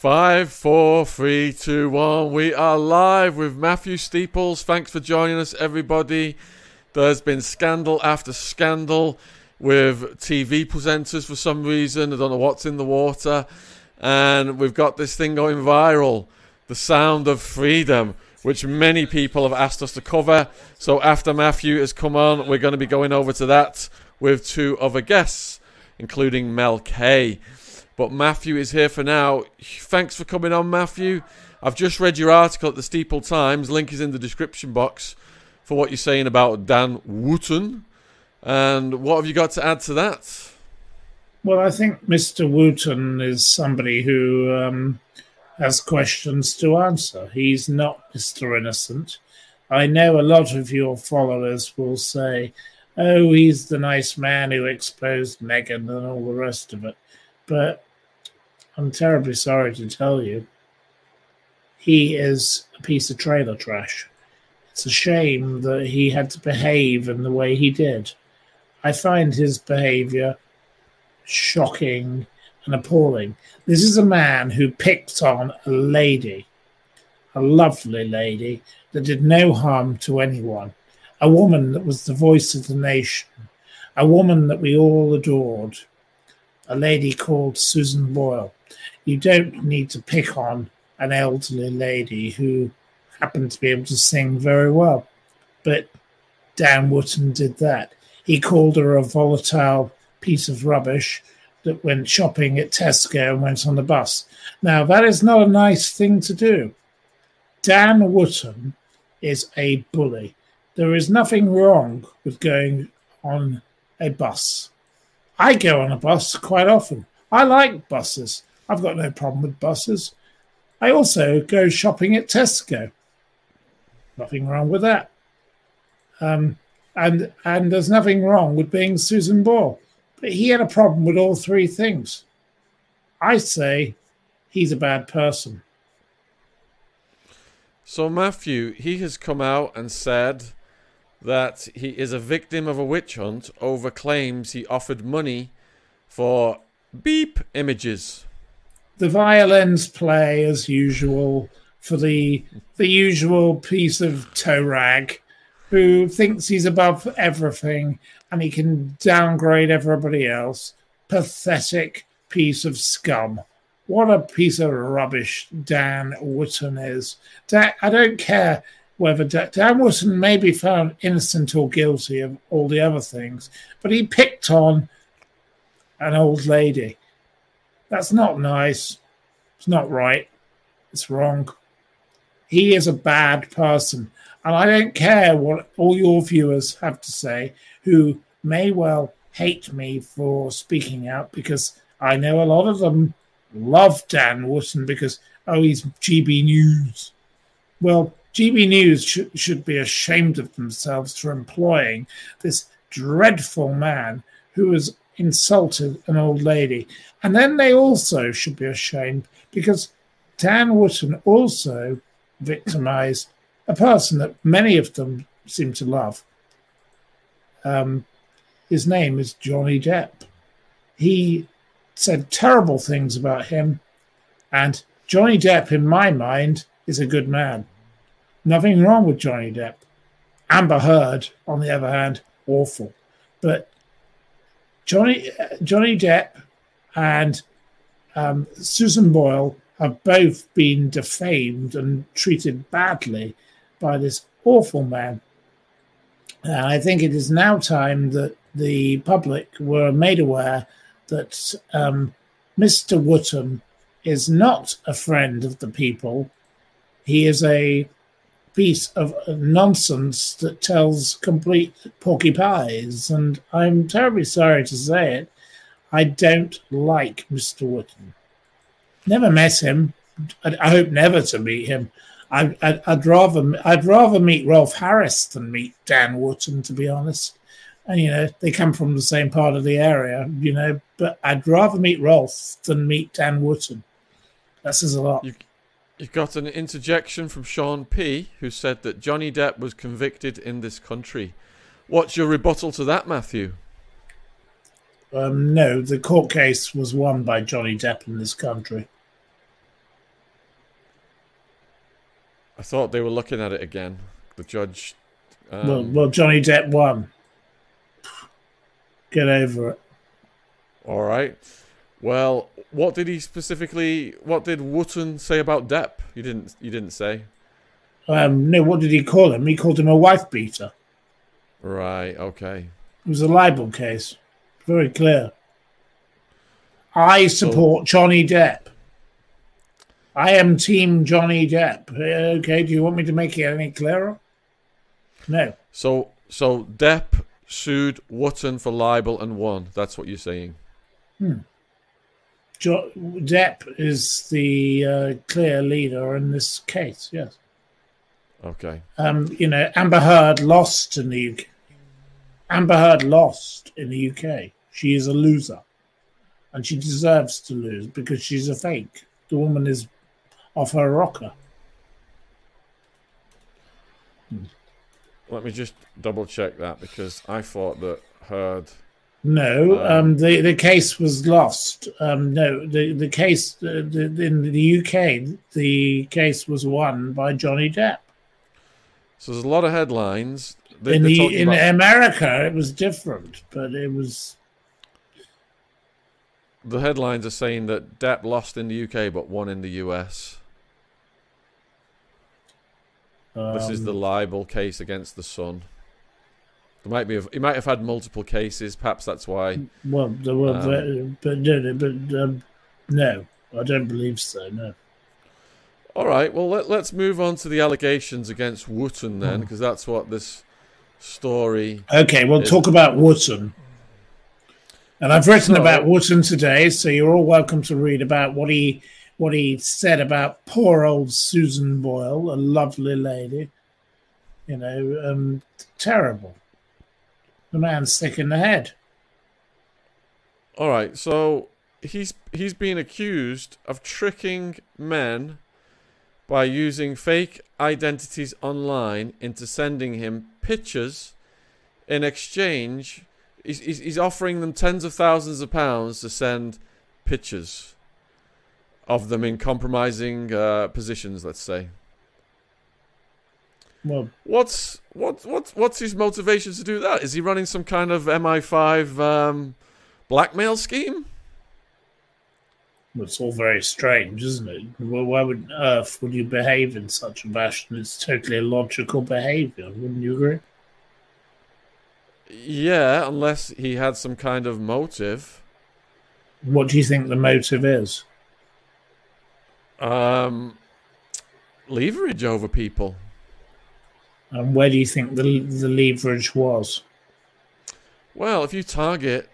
Five, four, three, two, one. We are live with Matthew Steeples. Thanks for joining us, everybody. There's been scandal after scandal with TV presenters for some reason. I don't know what's in the water. And we've got this thing going viral The Sound of Freedom, which many people have asked us to cover. So after Matthew has come on, we're going to be going over to that with two other guests, including Mel K. But Matthew is here for now. Thanks for coming on, Matthew. I've just read your article at the Steeple Times. Link is in the description box for what you're saying about Dan Wootton. And what have you got to add to that? Well, I think Mr. Wootton is somebody who um, has questions to answer. He's not Mr. Innocent. I know a lot of your followers will say, oh, he's the nice man who exposed Meghan and all the rest of it. But I'm terribly sorry to tell you, he is a piece of trailer trash. It's a shame that he had to behave in the way he did. I find his behavior shocking and appalling. This is a man who picked on a lady, a lovely lady that did no harm to anyone, a woman that was the voice of the nation, a woman that we all adored, a lady called Susan Boyle you don't need to pick on an elderly lady who happened to be able to sing very well. But Dan Wootton did that. He called her a volatile piece of rubbish that went shopping at Tesco and went on the bus. Now, that is not a nice thing to do. Dan Wootton is a bully. There is nothing wrong with going on a bus. I go on a bus quite often. I like buses. I've got no problem with buses. I also go shopping at Tesco. Nothing wrong with that. Um, and and there's nothing wrong with being Susan Boyle. But he had a problem with all three things. I say he's a bad person. So Matthew, he has come out and said that he is a victim of a witch hunt over claims he offered money for beep images the violins play as usual for the the usual piece of toe rag who thinks he's above everything and he can downgrade everybody else. Pathetic piece of scum. What a piece of rubbish Dan Wootton is. I don't care whether Dan, Dan Wootton may be found innocent or guilty of all the other things, but he picked on an old lady. That's not nice. It's not right. It's wrong. He is a bad person. And I don't care what all your viewers have to say, who may well hate me for speaking out because I know a lot of them love Dan Wootton because, oh, he's GB News. Well, GB News should, should be ashamed of themselves for employing this dreadful man who insulted an old lady. And then they also should be ashamed because Dan Wootton also victimized a person that many of them seem to love. Um, his name is Johnny Depp. He said terrible things about him, and Johnny Depp, in my mind, is a good man. Nothing wrong with Johnny Depp. Amber Heard, on the other hand, awful. But Johnny Johnny Depp and um, Susan Boyle have both been defamed and treated badly by this awful man. And I think it is now time that the public were made aware that um, Mr. Wootton is not a friend of the people. He is a piece of nonsense that tells complete porky pies. And I'm terribly sorry to say it. I don't like Mr. Wootton. Never met him. I, I hope never to meet him. I, I'd, I'd, rather I'd rather meet Rolf Harris than meet Dan Wootton, to be honest. And you know they come from the same part of the area, you know. But I'd rather meet Rolf than meet Dan Wootton. That says a lot. You, you've got an interjection from Sean P, who said that Johnny Depp was convicted in this country. What's your rebuttal to that, Matthew? Um, no, the court case was won by Johnny Depp in this country. I thought they were looking at it again. The judge. Um, well, well, Johnny Depp won. Get over it. All right. Well, what did he specifically? What did Wootton say about Depp? You didn't. You didn't say. Um, no, what did he call him? He called him a wife beater. Right. Okay. It was a libel case. Very clear. I support Johnny Depp. I am Team Johnny Depp. Uh, Okay, do you want me to make it any clearer? No. So so Depp sued Wootton for libel and won. That's what you're saying. Jo- Depp is the uh, clear leader in this case, yes. Okay. Um, you know, Amber Heard lost in the UK. Amber Heard lost in the UK. She is a loser. And she deserves to lose because she's a fake. The woman is off her rocker. Let me just double check that because I thought that Heard. No, Um, um, the the case was lost. Um, no, the the case uh, the, in the UK, the case was won by Johnny Depp. So there's a lot of headlines. They, in the in about- America, it was different, but it was the headlines are saying that Depp lost in the UK but won in the US. This is um, the libel case against the Sun. There might be. He might have had multiple cases. Perhaps that's why. well, there were, um, but no, but um, no, I don't believe so. No. All right. Well, let, let's move on to the allegations against Wootton then, because that's what this story. Okay, we'll Is- talk about Wootton. And I've written So- about Wootton today, so you're all welcome to read about what he what he said about poor old Susan Boyle, a lovely lady. You know, um, terrible. The man's sick in the head. All right. So he's he's been accused of tricking men by using fake identities online into sending him pictures. In exchange, he's, he's, offering them tens of thousands of pounds to send pictures of them in compromising uh, positions. Let's say. Well, What's what what what's his motivation to do that? Is he running some kind of MI5 um, blackmail scheme? it's all very strange, isn't it? Well, why would on earth would you behave in such a fashion? It's totally illogical behaviour, wouldn't you agree? Yeah, unless he had some kind of motive. What do you think the motive is? Um, leverage over people. And where do you think the the leverage was? Well, if you target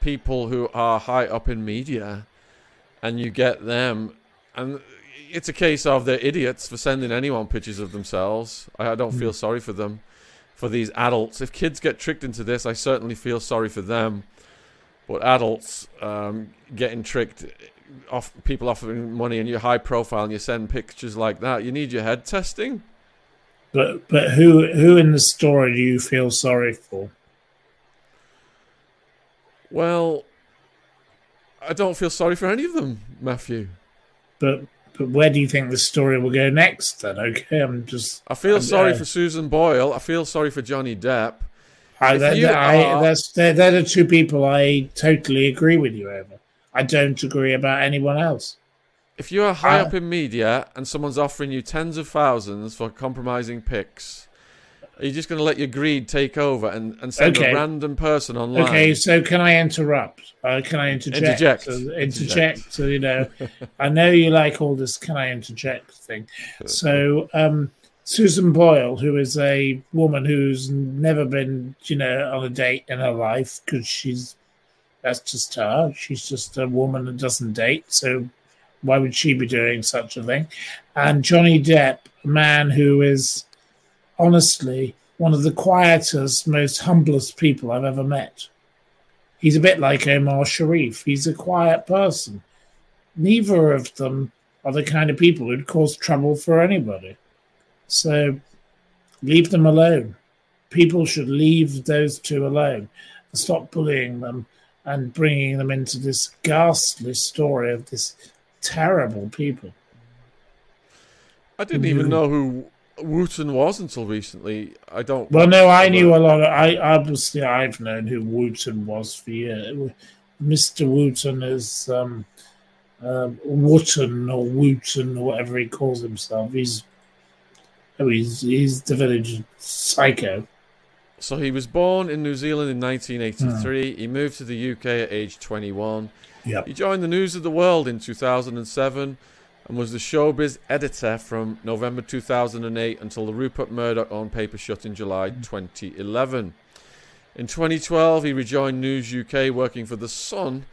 people who are high up in media and you get them, and it's a case of they're idiots for sending anyone pictures of themselves. I, don't feel sorry for them, for these adults. If kids get tricked into this, I certainly feel sorry for them. But adults um, getting tricked, off people offering money and you're high profile and you send pictures like that, you need your head testing. But but who who in the story do you feel sorry for? Well, I don't feel sorry for any of them, Matthew. But but where do you think the story will go next? Then okay, I'm just I feel And, sorry uh, for Susan Boyle. I feel sorry for Johnny Depp. I, that, you that- I are- that's they're, they're the two people I totally agree with you over. I don't agree about anyone else. If you are high Uh, up in media and someone's offering you tens of thousands for compromising pics, are you just going to let your greed take over and, and send Okay. a random person online? Okay, so can I interrupt? Uh, can I interject? Interject. Interject. interject. So, you know, I know you like all this. Can I interject thing? So, um, Susan Boyle, who is a woman who's never been, you know, on a date in her life because she's that's just her. She's just a woman that doesn't date. So, why would she be doing such a thing? And Johnny Depp, a man who is honestly one of the quietest, most humblest people I've ever met. He's a bit like Omar Sharif. He's a quiet person. Neither of them are the kind of people who'd cause trouble for anybody. So leave them alone. People should leave those two alone stop bullying them and bringing them into this ghastly story of this terrible people. I didn't even know who Wootton was until recently. I don't. Well, no, I knew a lot. Of, I obviously I've known who Wootton was for years. Mister Wootton is um, uh, Wooten or Wooten or whatever he calls himself. He's oh, he's he's the village psycho. So he was born in New Zealand in 1983. He moved to the UK at age 21. Yep. He joined the News of the World in 2007 and was the showbiz editor from November 2008 until the Rupert Murdoch owned paper shut in July mm-hmm. 2011. In 2012, he rejoined News UK, working for The Sun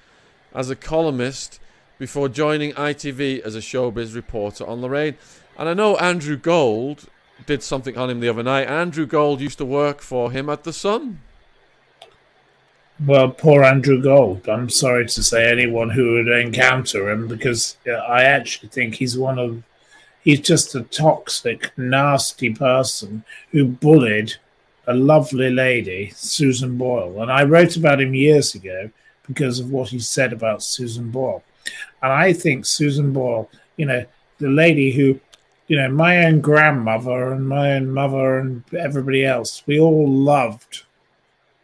as a columnist before joining ITV as a showbiz reporter on Lorraine. And I know Andrew Gold did something on him the other night. Andrew Gold used to work for him at The Sun. Well, poor Andrew Gold. I'm sorry to say anyone who would encounter him because I actually think he's one of. He's just a toxic, nasty person who bullied a lovely lady, Susan Boyle. And I wrote about him years ago because of what he said about Susan Boyle. And I think Susan Boyle, you know, the lady who you know, my own grandmother and my own mother and everybody else, we all loved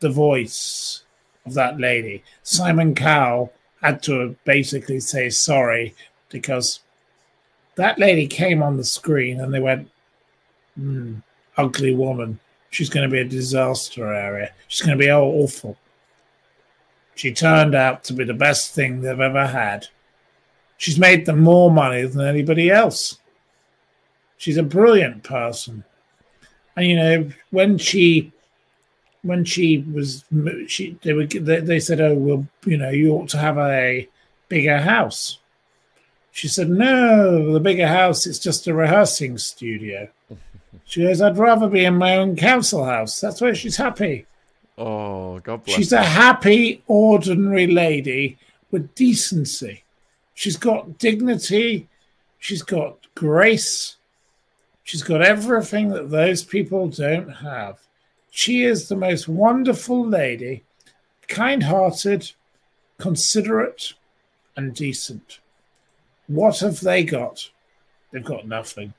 the voice of that lady. Simon Cowell had to basically say sorry because that lady came on the screen and they went, mm, ugly woman. She's going to be a disaster area. She's going to be awful. She turned out to be the best thing they've ever had. She's made them more money than anybody else she's a brilliant person. And you know, when she when she was she they were they, they said, "Oh, well, you know, you ought to have a bigger house." She said, "No, the bigger house is just a rehearsing studio." She goes, "I'd rather be in my own council house. That's where she's happy." Oh, God bless. She's her. a happy, ordinary lady with decency. She's got dignity. She's got grace. She's got everything that those people don't have. She is the most wonderful lady, kind hearted, considerate, and decent. What have they got? They've got nothing.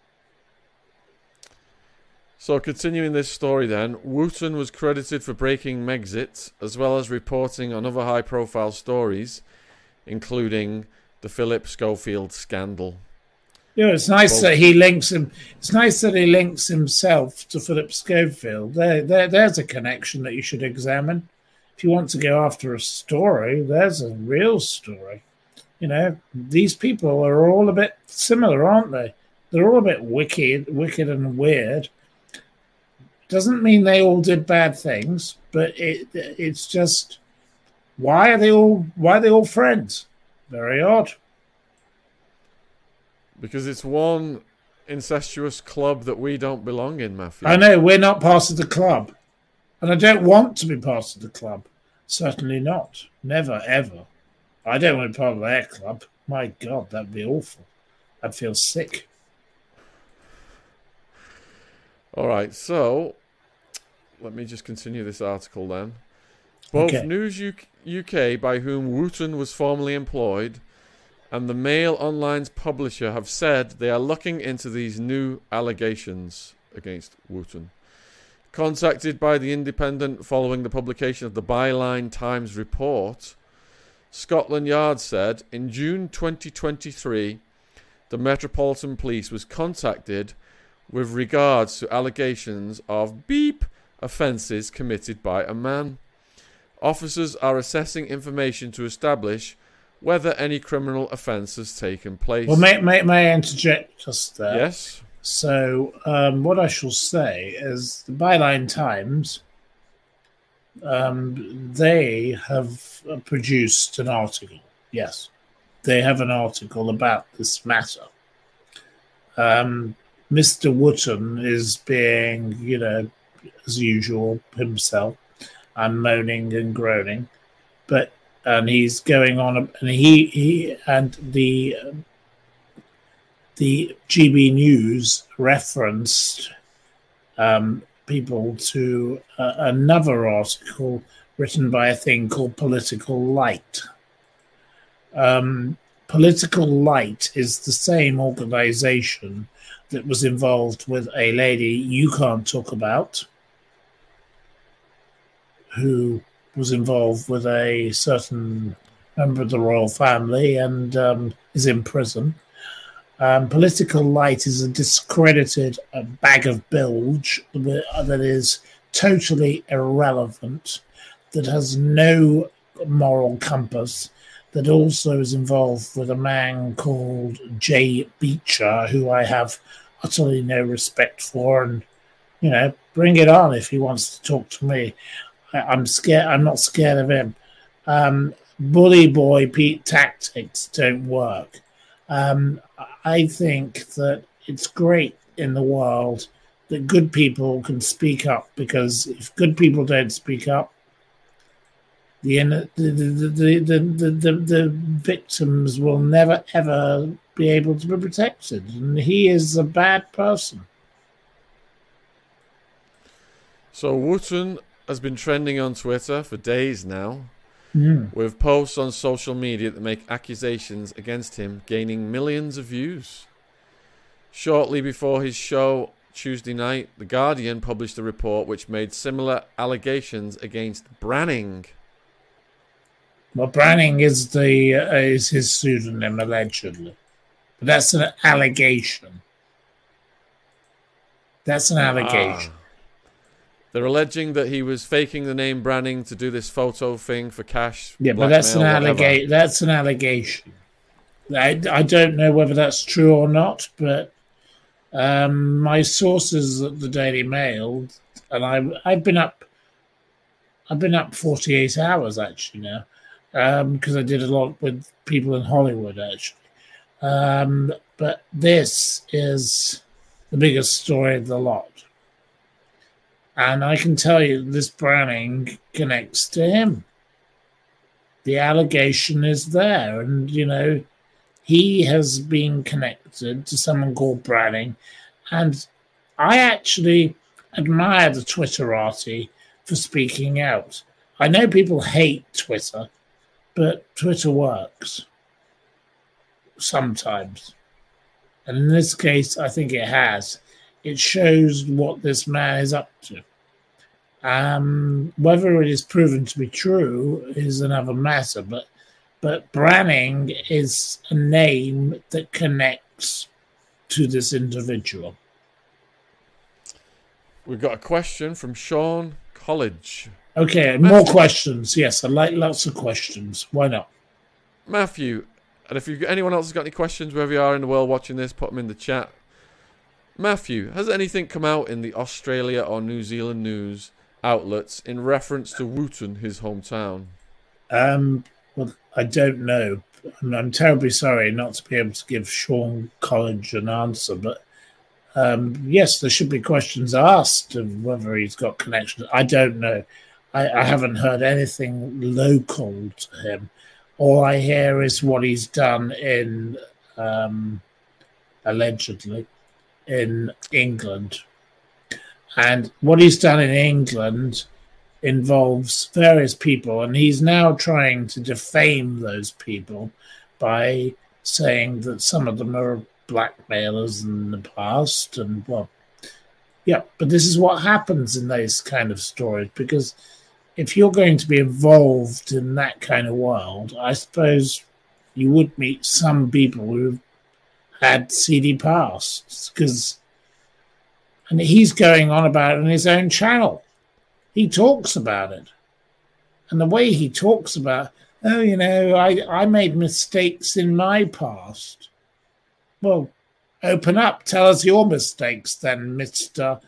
So, continuing this story then, Wootton was credited for breaking Megxit as well as reporting on other high profile stories, including the Philip Schofield scandal. Yeah, it's nice well, that he links him. It's nice that he links himself to Philip Schofield. There, there, there's a connection that you should examine. If you want to go after a story, there's a real story. You know, these people are all a bit similar, aren't they? They're all a bit wicked, wicked and weird. Doesn't mean they all did bad things, but it, it's just why are they all why are they all friends? Very odd. Because it's one incestuous club that we don't belong in, Matthew. I know, we're not part of the club. And I don't want to be part of the club. Certainly not. Never, ever. I don't want to be part of their club. My God, that'd be awful. I'd feel sick. All right, so let me just continue this article then. Both okay. News UK, by whom Wootton was formerly employed, and the Mail Online's publisher have said they are looking into these new allegations against Wootton. Contacted by the Independent following the publication of the Byline Times report, Scotland Yard said in June 2023 the Metropolitan Police was contacted with regards to allegations of beep offences committed by a man. Officers are assessing information to establish whether any criminal offence has taken place. Well, may, may, may I interject just there? Yes. So, um, what I shall say is the Byline Times, um, they have produced an article. Yes, they have an article about this matter. Um, Mr. Wootton is being, you know, as usual, himself and moaning and groaning. But and he's going on and he he and the the GB News referenced um, people to uh, another article written by a thing called Politicalite. Um, Politicalite is the same organization that was involved with a lady you can't talk about, who was involved with a certain member of the royal family and um, is in prison. Um, Politicalite is a discredited uh, bag of bilge that is totally irrelevant, that has no moral compass, that also is involved with a man called Jay Beecher, who I have utterly no respect for. And, you know, bring it on if he wants to talk to me. I, am scared. I'm not scared of him. Um, bully boy Pete tactics don't work. Um, I think that it's great in the world that good people can speak up because if good people don't speak up, the the the the, the, the, the victims will never ever be able to be protected, and he is a bad person. So Wootton has been trending on Twitter for days now, mm. with posts on social media that make accusations against him gaining millions of views. Shortly before his show Tuesday night, The Guardian published a report which made similar allegations against Branning. Well, Branning is the uh, is his pseudonym allegedly, but that's an allegation. That's an allegation. Ah. They're alleging that he was faking the name Branning to do this photo thing for cash. Yeah, but that's an allegation. That's an allegation. I, I don't know whether that's true or not, but um, my sources at the Daily Mail, and I, I've been up. I've been up forty eight hours actually now, because um, I did a lot with people in Hollywood actually. Um, but this is the biggest story of the lot. And I can tell you this Branning connects to him. The allegation is there. And, you know, he has been connected to someone called Branning. And I actually admire the Twitterati for speaking out. I know people hate Twitter, but Twitter works sometimes. And in this case, I think it has it shows what this man is up to. Um, whether it is proven to be true is another matter, but but Branning is a name that connects to this individual. We've got a question from Sean College. Okay, Matthew. more questions. Yes, I like lots of questions. Why not? Matthew, and if you anyone else has got any questions wherever you are in the world watching this, put them in the chat. Matthew, has anything come out in the Australia or New Zealand news outlets in reference to Wootton, his hometown? Um, well, I don't know. I'm, terribly sorry not to be able to give Sean College an answer, but um, yes, there should be questions asked of whether he's got connections. I don't know. I, I haven't heard anything local to him. All I hear is what he's done in um, allegedly in England. And what he's done in England involves various people, and he's now trying to defame those people by saying that some of them are blackmailers in the past. And well, yeah, but this is what happens in those kind of stories because if you're going to be involved in that kind of world, I suppose you would meet some people who had seedy pasts because, and he's going on about it on his own channel. He talks about it, and the way he talks about, oh, you know, I I made mistakes in my past. Well, open up, tell us your mistakes, then, Mister.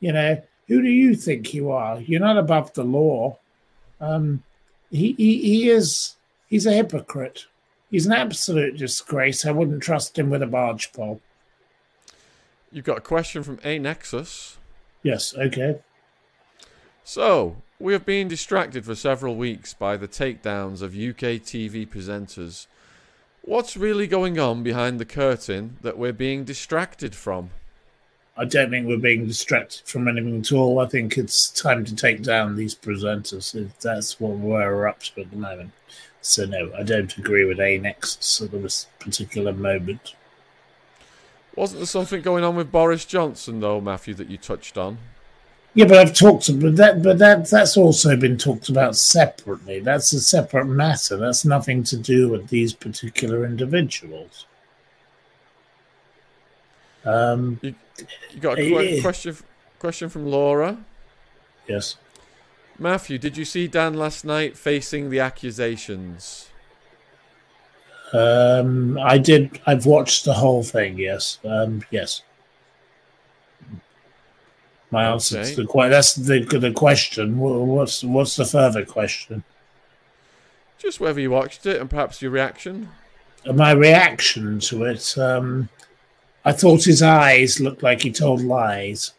You know, who do you think you are? You're not above the law. Um, he, he he is he's a hypocrite. He's an absolute disgrace. I wouldn't trust him with a barge pole. You've got a question from A Nexus. Yes, okay. So, we have been distracted for several weeks by the takedowns of UK TV presenters. What's really going on behind the curtain that we're being distracted from? I don't think we're being distracted from anything at all. I think it's time to take down these presenters. That's what we're up to at the moment. So no, I don't agree with A Nexus at this particular moment. Wasn't there something going on with Boris Johnson though, Matthew, that you touched on? Yeah, but I've talked about that, but that that's also been talked about separately. That's a separate matter. That's nothing to do with these particular individuals. Um, you, you got a qu- question question from Laura. Yes. Matthew, did you see Dan last night facing the accusations? Um, I did. I've watched the whole thing. Yes. Um, yes. My answer okay. to the question. That's the the question. What's what's the further question? Just whether you watched it and perhaps your reaction. My reaction to it. Um, I thought his eyes looked like he told lies.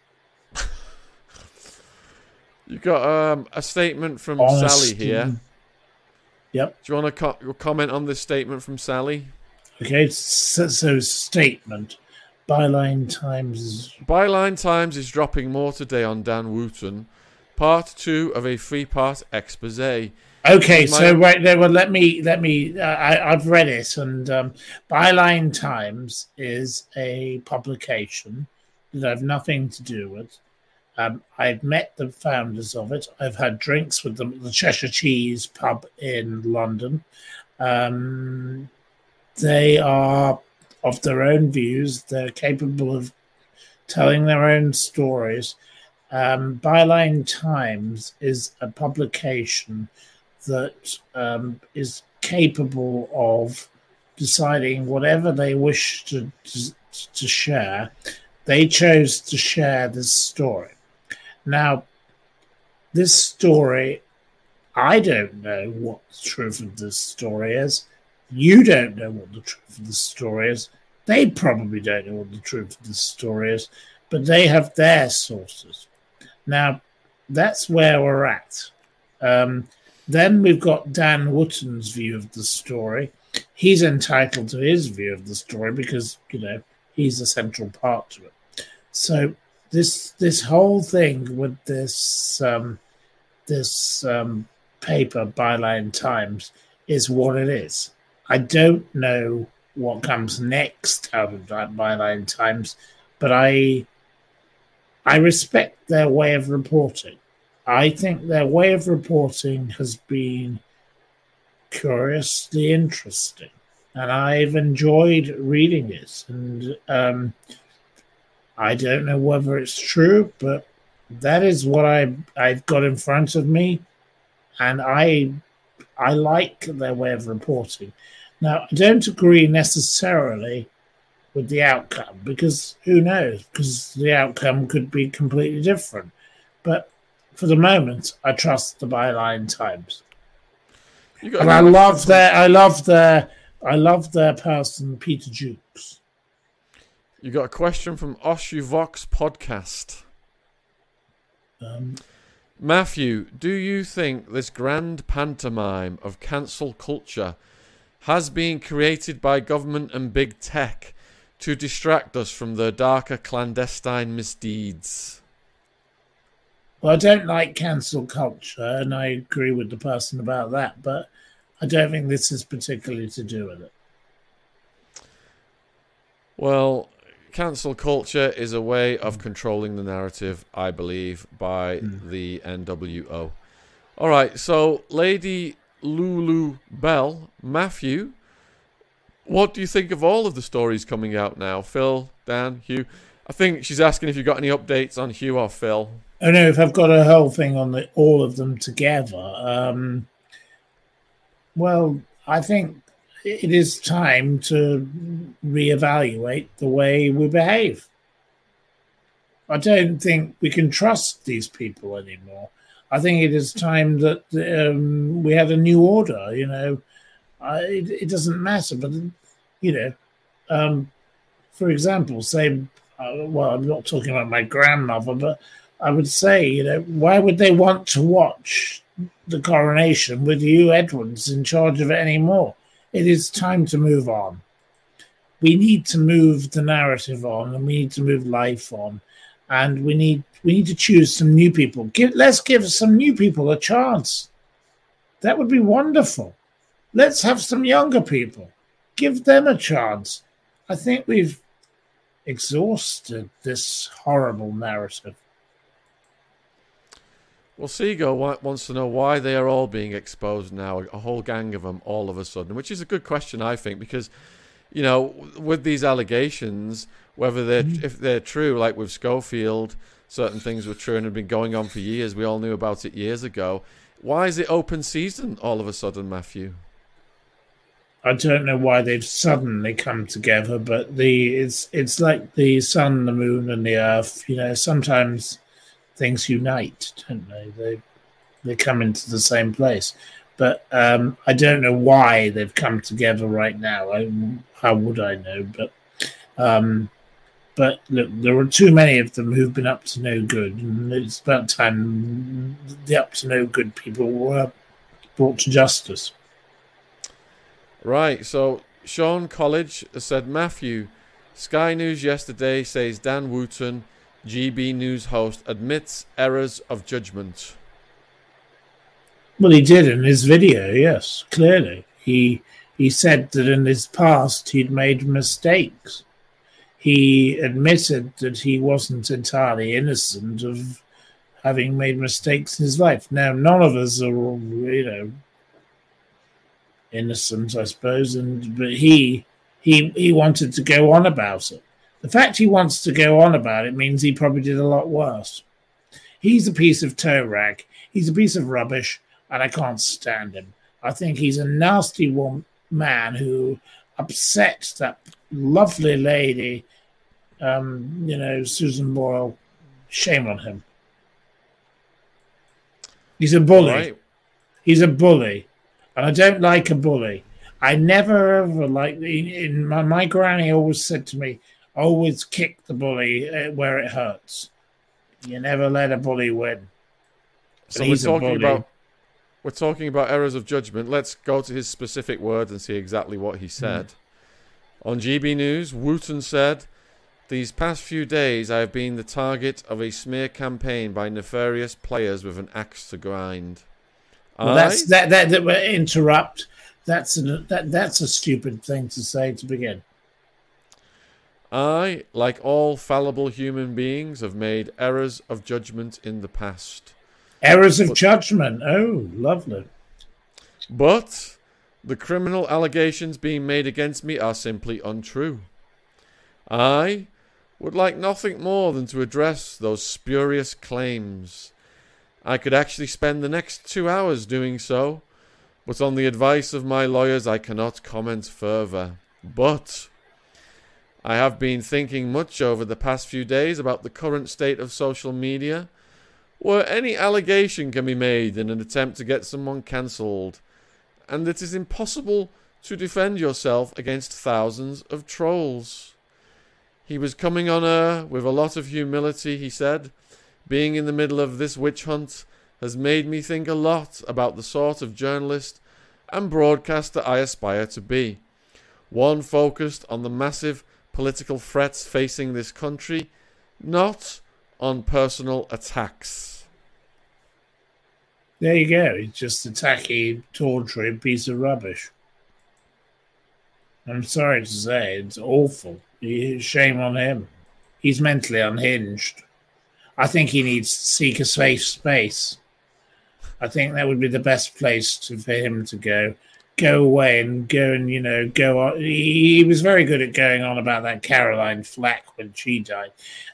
You got um, a statement from Honest Sally here. Yep. Do you want to co- comment on this statement from Sally? Okay, so, so statement. Byline Times. Byline Times is dropping more today on Dan Wootton. Part two of a three-part expose. Okay, so right there. Well, let me let me. Uh, I, I've read it, and um, Byline Times is a publication that I have nothing to do with. Um, I've met the founders of it. I've had drinks with them at the Cheshire Cheese pub in London. Um, they are of their own views. They're capable of telling their own stories. Um, Byline Times is a publication that um, is capable of deciding whatever they wish to, to, to share. They chose to share this story. Now, this story, I don't know what the truth of this story is. You don't know what the truth of the story is. They probably don't know what the truth of the story is, but they have their sources. Now, that's where we're at. Um, then we've got Dan Wootton's view of the story. He's entitled to his view of the story because, you know, he's a central part to it. So this this whole thing with this um, this um, paper, Byline Times, is what it is. I don't know what comes next out of that Byline Times, but I I respect their way of reporting. I think their way of reporting has been curiously interesting, and I've enjoyed reading it. And um, I don't know whether it's true, but that is what I I've got in front of me, and I I like their way of reporting. Now, I don't agree necessarily with the outcome because who knows? Because the outcome could be completely different. But for the moment, I trust the byline times. And I love their, I love their, I love their person, Peter Jukes. You got a question from Oshu Vox podcast. Um, Matthew, do you think this grand pantomime of cancel culture has been created by government and big tech to distract us from the darker clandestine misdeeds. Well, I don't like cancel culture, and I agree with the person about that, but I don't think this is particularly to do with it. Well, cancel culture is a way of controlling the narrative, I believe, by mm. the NWO. All right, so Lady Lulu Bell, Matthew. What do you think of all of the stories coming out now? Phil, Dan, Huw. I think she's asking if you've got any updates on Huw or Phil. I know if I've got a whole thing on the, all of them together. Um, well, I think it is time to reevaluate the way we behave. I don't think we can trust these people anymore. I think it is time that um, we had a new order. You know, I, it, it, doesn't matter, but you know, um, for example, say, uh, well, I'm not talking about my grandmother, but I would say, you know, why would they want to watch the coronation with Huw Edwards in charge of it anymore? It is time to move on. We need to move the narrative on, and we need to move life on and we need we need to choose some new people. Give, let's give some new people a chance. That would be wonderful. Let's have some younger people. Give them a chance. I think we've exhausted this horrible narrative. Well, Seago wants to know why they are all being exposed now, a whole gang of them all of a sudden, which is a good question, I think, because, you know, with these allegations, whether they're mm. if they're true, like with Schofield, certain things were true and had been going on for years. We all knew about it years ago. Why is it open season all of a sudden, Matthew? I don't know why they've suddenly come together, but the it's it's like the sun, the moon, and the earth. You know, sometimes things unite, don't they? They they come into the same place. But um, I don't know why they've come together right now. I, how would I know? But um, but look, there are too many of them who've been up to no good, and it's about time the up to no good people were brought to justice. Right. So Sean College said Matthew. Sky News yesterday says Dan Wootton, GB News host, admits errors of judgment. Well, he did in his video. Yes, clearly he he said that in his past he'd made mistakes. He admitted that he wasn't entirely innocent of having made mistakes in his life. Now, none of us are, you know, innocent, I suppose, and but he he he wanted to go on about it. The fact he wants to go on about it means he probably did a lot worse. He's a piece of toe rag. He's a piece of rubbish, and I can't stand him. I think he's a nasty man who upset that lovely lady, um, you know, Susan Boyle. Shame on him. He's a bully. Right. He's a bully and I don't like a bully. I never ever like in, in my, my granny always said to me, always kick the bully uh, where it hurts. You never let a bully win. So we're talking about we're talking about errors of judgment. Let's go to his specific words and see exactly what he said. Mm. On GB News, Wootton said, These past few days I have been the target of a smear campaign by nefarious players with an axe to grind. Well, that's that that that interrupt. That's an, that that's a stupid thing to say to begin. I, like all fallible human beings, have made errors of judgment in the past. Errors of but, judgment. Oh, lovely. But the criminal allegations being made against me are simply untrue. I would like nothing more than to address those spurious claims I could actually spend the next two hours doing so, but on the advice of my lawyers I cannot comment further. But I have been thinking much over the past few days about the current state of social media, where any allegation can be made in an attempt to get someone cancelled, and it is impossible to defend yourself against thousands of trolls. He was coming on her with a lot of humility, he said, being in the middle of this witch hunt has made me think a lot about the sort of journalist and broadcaster I aspire to be. One focused on the massive political threats facing this country, not on personal attacks. There you go. He's just a tacky, tawdry piece of rubbish. I'm sorry to say, it's awful. Shame on him. He's mentally unhinged. I think he needs to seek a safe space. I think that would be the best place to, for him to go. Go away and go and, you know, go on. He, he was very good at going on about that Caroline Flack when she died.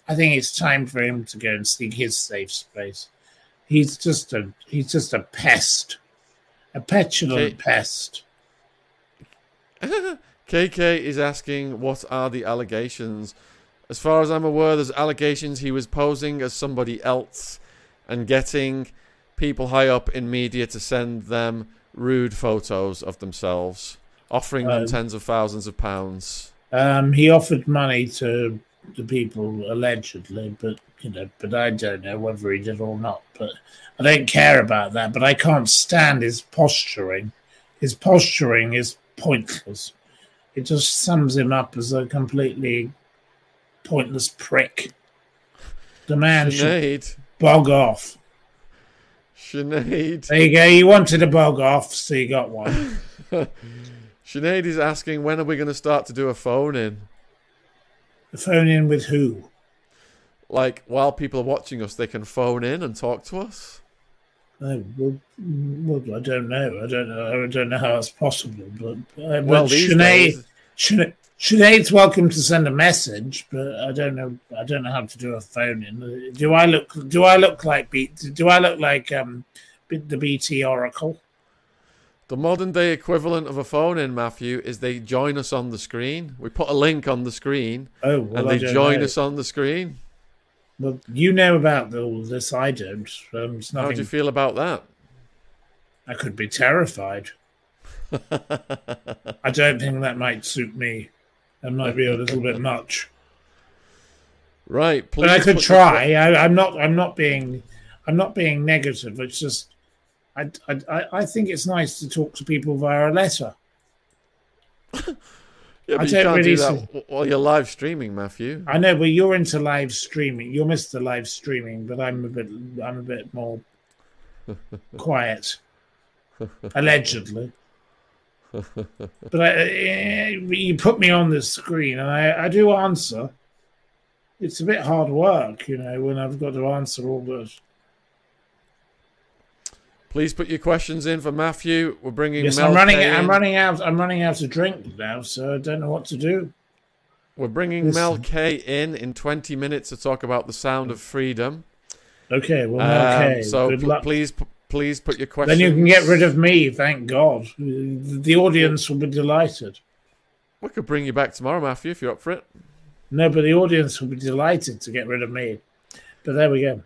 I think it's time for him to go and seek his safe space. He's just a he's just a pest. A petulant K- pest. KK is asking what are the allegations as far as I'm aware, there's allegations he was posing as somebody else and getting people high up in media to send them rude photos of themselves, offering them um, tens of thousands of pounds. Um, he offered money to the people allegedly, but you know, but I don't know whether he did or not. But I don't care about that. But I can't stand his posturing. His posturing is pointless. It just sums him up as a completely pointless prick. The man Sinead. should bog off. Sinead. There you go. You wanted a bog off, so you got one. Sinead is asking when are we going to start to do a phone in? A phone in with who? Like while people are watching us, they can phone in and talk to us. Oh, well, well, I don't know. I don't know. I don't know how it's possible. But, uh, Well, but Sinead, days, Sinead, Sinead's welcome to send a message, but I don't know. I don't know how to do a phone in. Do I look? Do I look like? B, do I look like um, the BT Oracle? the modern day equivalent of a phone in, Matthew, is they join us on the screen. We put a link on the screen Oh, well, and they join know. us on the screen. Well, you know about all this. I don't. Um, How do you feel about that? I could be terrified. I don't think that might suit me. That might be a little bit much. Right, please. but I could try. I, I'm not. I'm not being. I'm not being negative. It's just. I, I, I- think it's nice to talk to people via a letter. Yeah, I you don't can't really do that w- while you're live streaming, Matthew. I know, but you're into live streaming. You're Mr. Live Streaming, but I'm a bit. I'm a bit more quiet, allegedly. But I, eh, you put me on the screen, and I, I do answer. It's a bit hard work, you know, when I've got to answer all this. Please put your questions in for Matthew. We're bringing Yes, Mel I'm running. K I'm in. running out. I'm running out of drink now, so I don't know what to do. We're bringing Listen. Mel K in in 20 minutes to talk about the sound of freedom. Okay, well, Um, okay. so Good pl- luck. please, p- please put your questions. Then you can get rid of me. Thank God. The audience will be delighted. We could bring you back tomorrow, Matthew, if you're up for it. No, but the audience will be delighted to get rid of me. But there we go.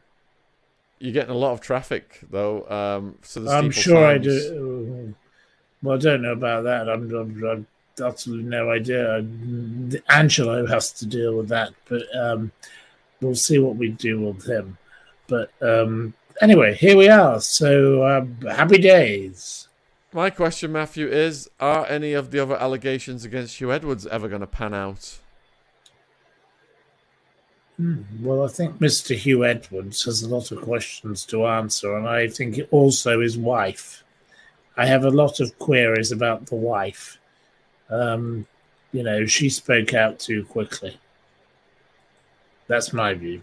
You're getting a lot of traffic, though. Um, so the I'm sure I do. Well, I don't know about that. I'm, I'm, I'm absolutely no idea. Angelo has to deal with that, but um, we'll see what we do with him. But um, anyway, here we are. So um, happy days. My question, Matthew, is: Are any of the other allegations against Huw Edwards ever going to pan out? Hmm, Well, I think Mr. Huw Edwards has a lot of questions to answer, and I think also his wife. I have a lot of queries about the wife. Um, you know, she spoke out too quickly. That's my view.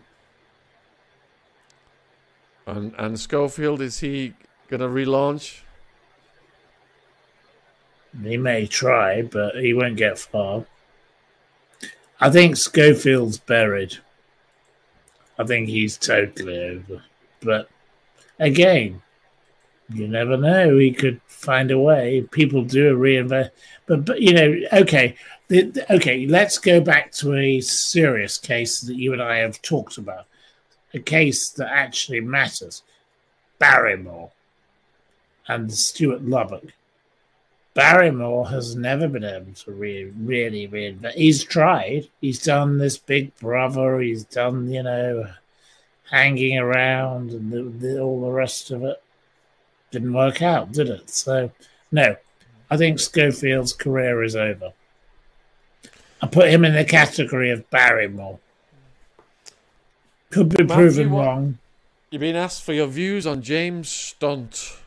And and Schofield is he going to relaunch? He may try, but he won't get far. I think Schofield's buried. I think he's totally over. But again, you never know. He could find a way. People do a reinvest, but but you know, okay, the, the- okay. Let's go back to a serious case that you and I have talked about, a case that actually matters. Barrymore and Stuart Lubbock. Barrymore has never been able to re- really reinvent. He's tried. He's done this Big Brother. He's done, you know, hanging around and the, the, all the rest of it. Didn't work out, did it? So, no, I think Schofield's career is over. I put him in the category of Barrymore. Could be Matthew, proven what- wrong. You've been asked for your views on James Stunt.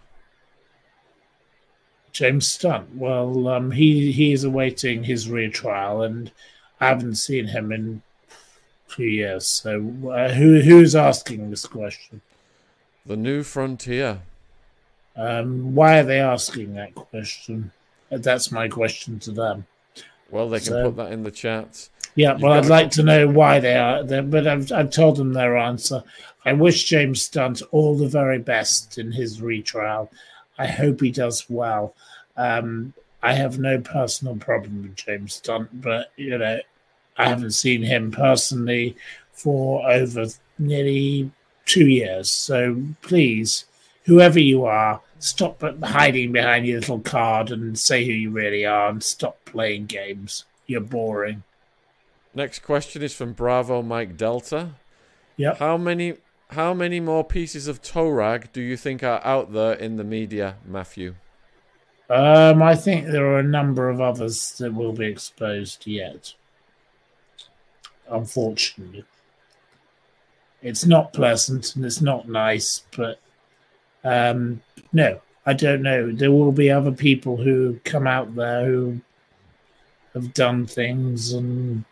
James Stunt. Well, um, he he is awaiting his retrial, and I haven't seen him in two years. So, uh, who who's asking this question? The New Frontier. Um, why are they asking that question? That's my question to them. Well, they can So- put that in the chat. Yeah, well, I'd like to know why they are there, but I've, I've told them their answer. I wish James Stunt all the very best in his retrial. I hope he does well. Um, I have no personal problem with James Stunt, but you know, I haven't seen him personally for over nearly two years. So please, whoever you are, stop hiding behind your little card and say who you really are, and stop playing games. You're boring. Next question is from Bravo Mike Delta. Yep. How many how many more pieces of toe rag do you think are out there in the media, Matthew? Um, I think there are a number of others that will be exposed yet. Unfortunately, it's not pleasant and it's not nice, but um, no, I don't know. There will be other people who come out there who have done things and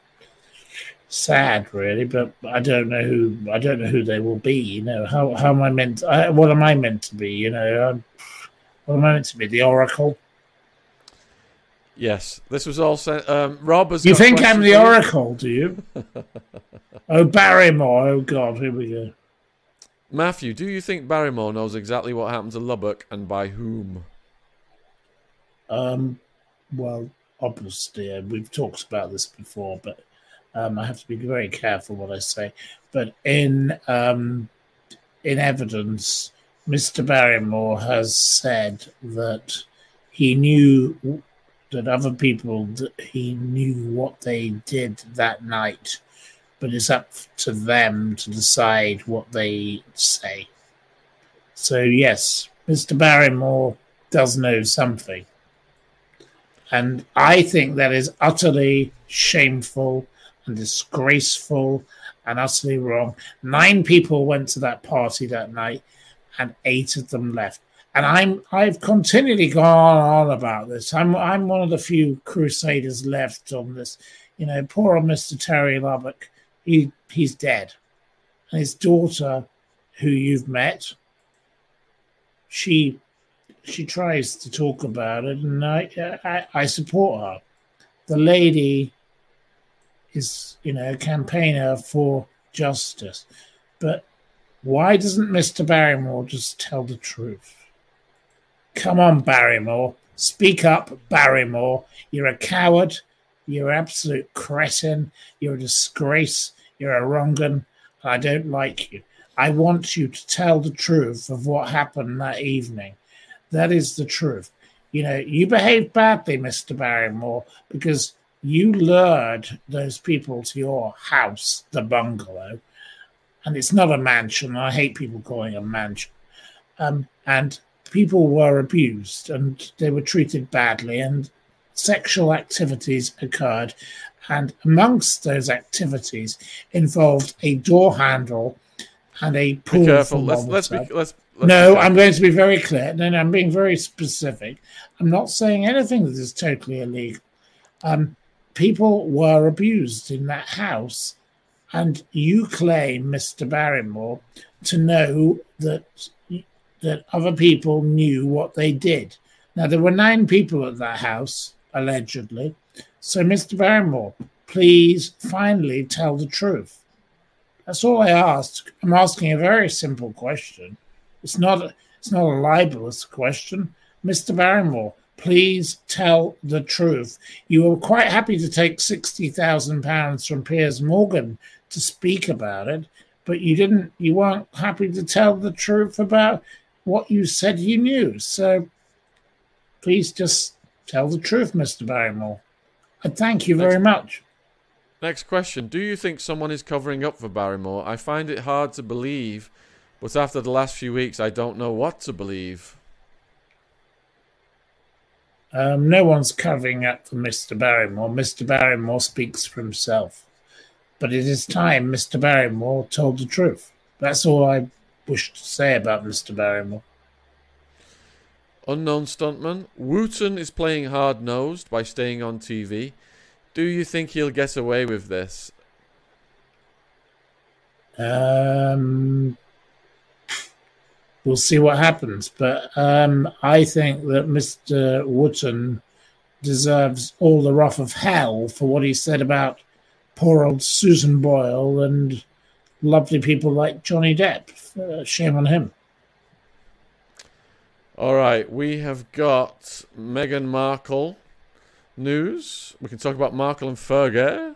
sad really but i don't know who i don't know who they will be you know. How how am i meant I, what am i meant to be you know? I'm, what am i meant to be the oracle? Yes this was all sent um rob has you think i'm the oracle do you? Oh barrymore oh god here we go. Matthew do you think barrymore knows exactly what happened to lubbock and by whom? Um well obviously uh, we've talked about this before but um, I have to be very careful what I say. But in um, in evidence, Mr. Barrymore has said that he knew that other people he knew what they did that night, but it's up to them to decide what they say. So yes, Mr. Barrymore does know something. And I think that is utterly shameful and disgraceful and utterly wrong. Nine people went to that party that night, and eight of them left. And I'm I've continually gone on about this. I'm I'm one of the few crusaders left on this. You know, poor old Mr. Terry Lubbock, he he's dead. And his daughter, who you've met, she she tries to talk about it, and I I, I support her. The lady is, you know, a campaigner for justice. But why doesn't Mr. Barrymore just tell the truth? Come on, Barrymore. Speak up, Barrymore. You're a coward. You're an absolute cretin. You're a disgrace. You're a wrongun. I don't like you. I want you to tell the truth of what happened that evening. That is the truth. You know, you behaved badly, Mr. Barrymore, because you lured those people to your house, the bungalow, and it's not a mansion. I hate people calling it a mansion. Um, and people were abused and they were treated badly, and sexual activities occurred. And amongst those activities involved a door handle and a pool be careful let's let's be let's, let's No, I'm going to be very clear. No, no, I'm being very specific. I'm not saying anything that is totally illegal. Um, people were abused in that house, and you claim, Mr. Barrymore, to know that that other people knew what they did. Now there were nine people at that house allegedly. So, Mr. Barrymore, please finally tell the truth. That's all I ask. I'm asking a very simple question. It's not it's not a libelous question. Mr. Barrymore, please tell the truth. You were quite happy to take sixty thousand pounds from Piers Morgan to speak about it, but you didn't you weren't happy to tell the truth about what you said you knew. So please just tell the truth, Mr. Barrymore. I thank you very much. Next question. Do you think someone is covering up for Barrymore? I find it hard to believe, but after the last few weeks, I don't know what to believe. Um, no one's covering up for Mr. Barrymore. Mr. Barrymore speaks for himself. But it is time Mr. Barrymore told the truth. That's all I wish to say about Mr. Barrymore. Unknown stuntman. Wootton is playing hard nosed by staying on TV. Do you think he'll get away with this? Um, we'll see what happens. But um, I think that Mr. Wootton deserves all the wrath of hell for what he said about poor old Susan Boyle and lovely people like Johnny Depp. Uh, shame on him. All right, we have got Meghan Markle news. We can talk about Markle and Fergie.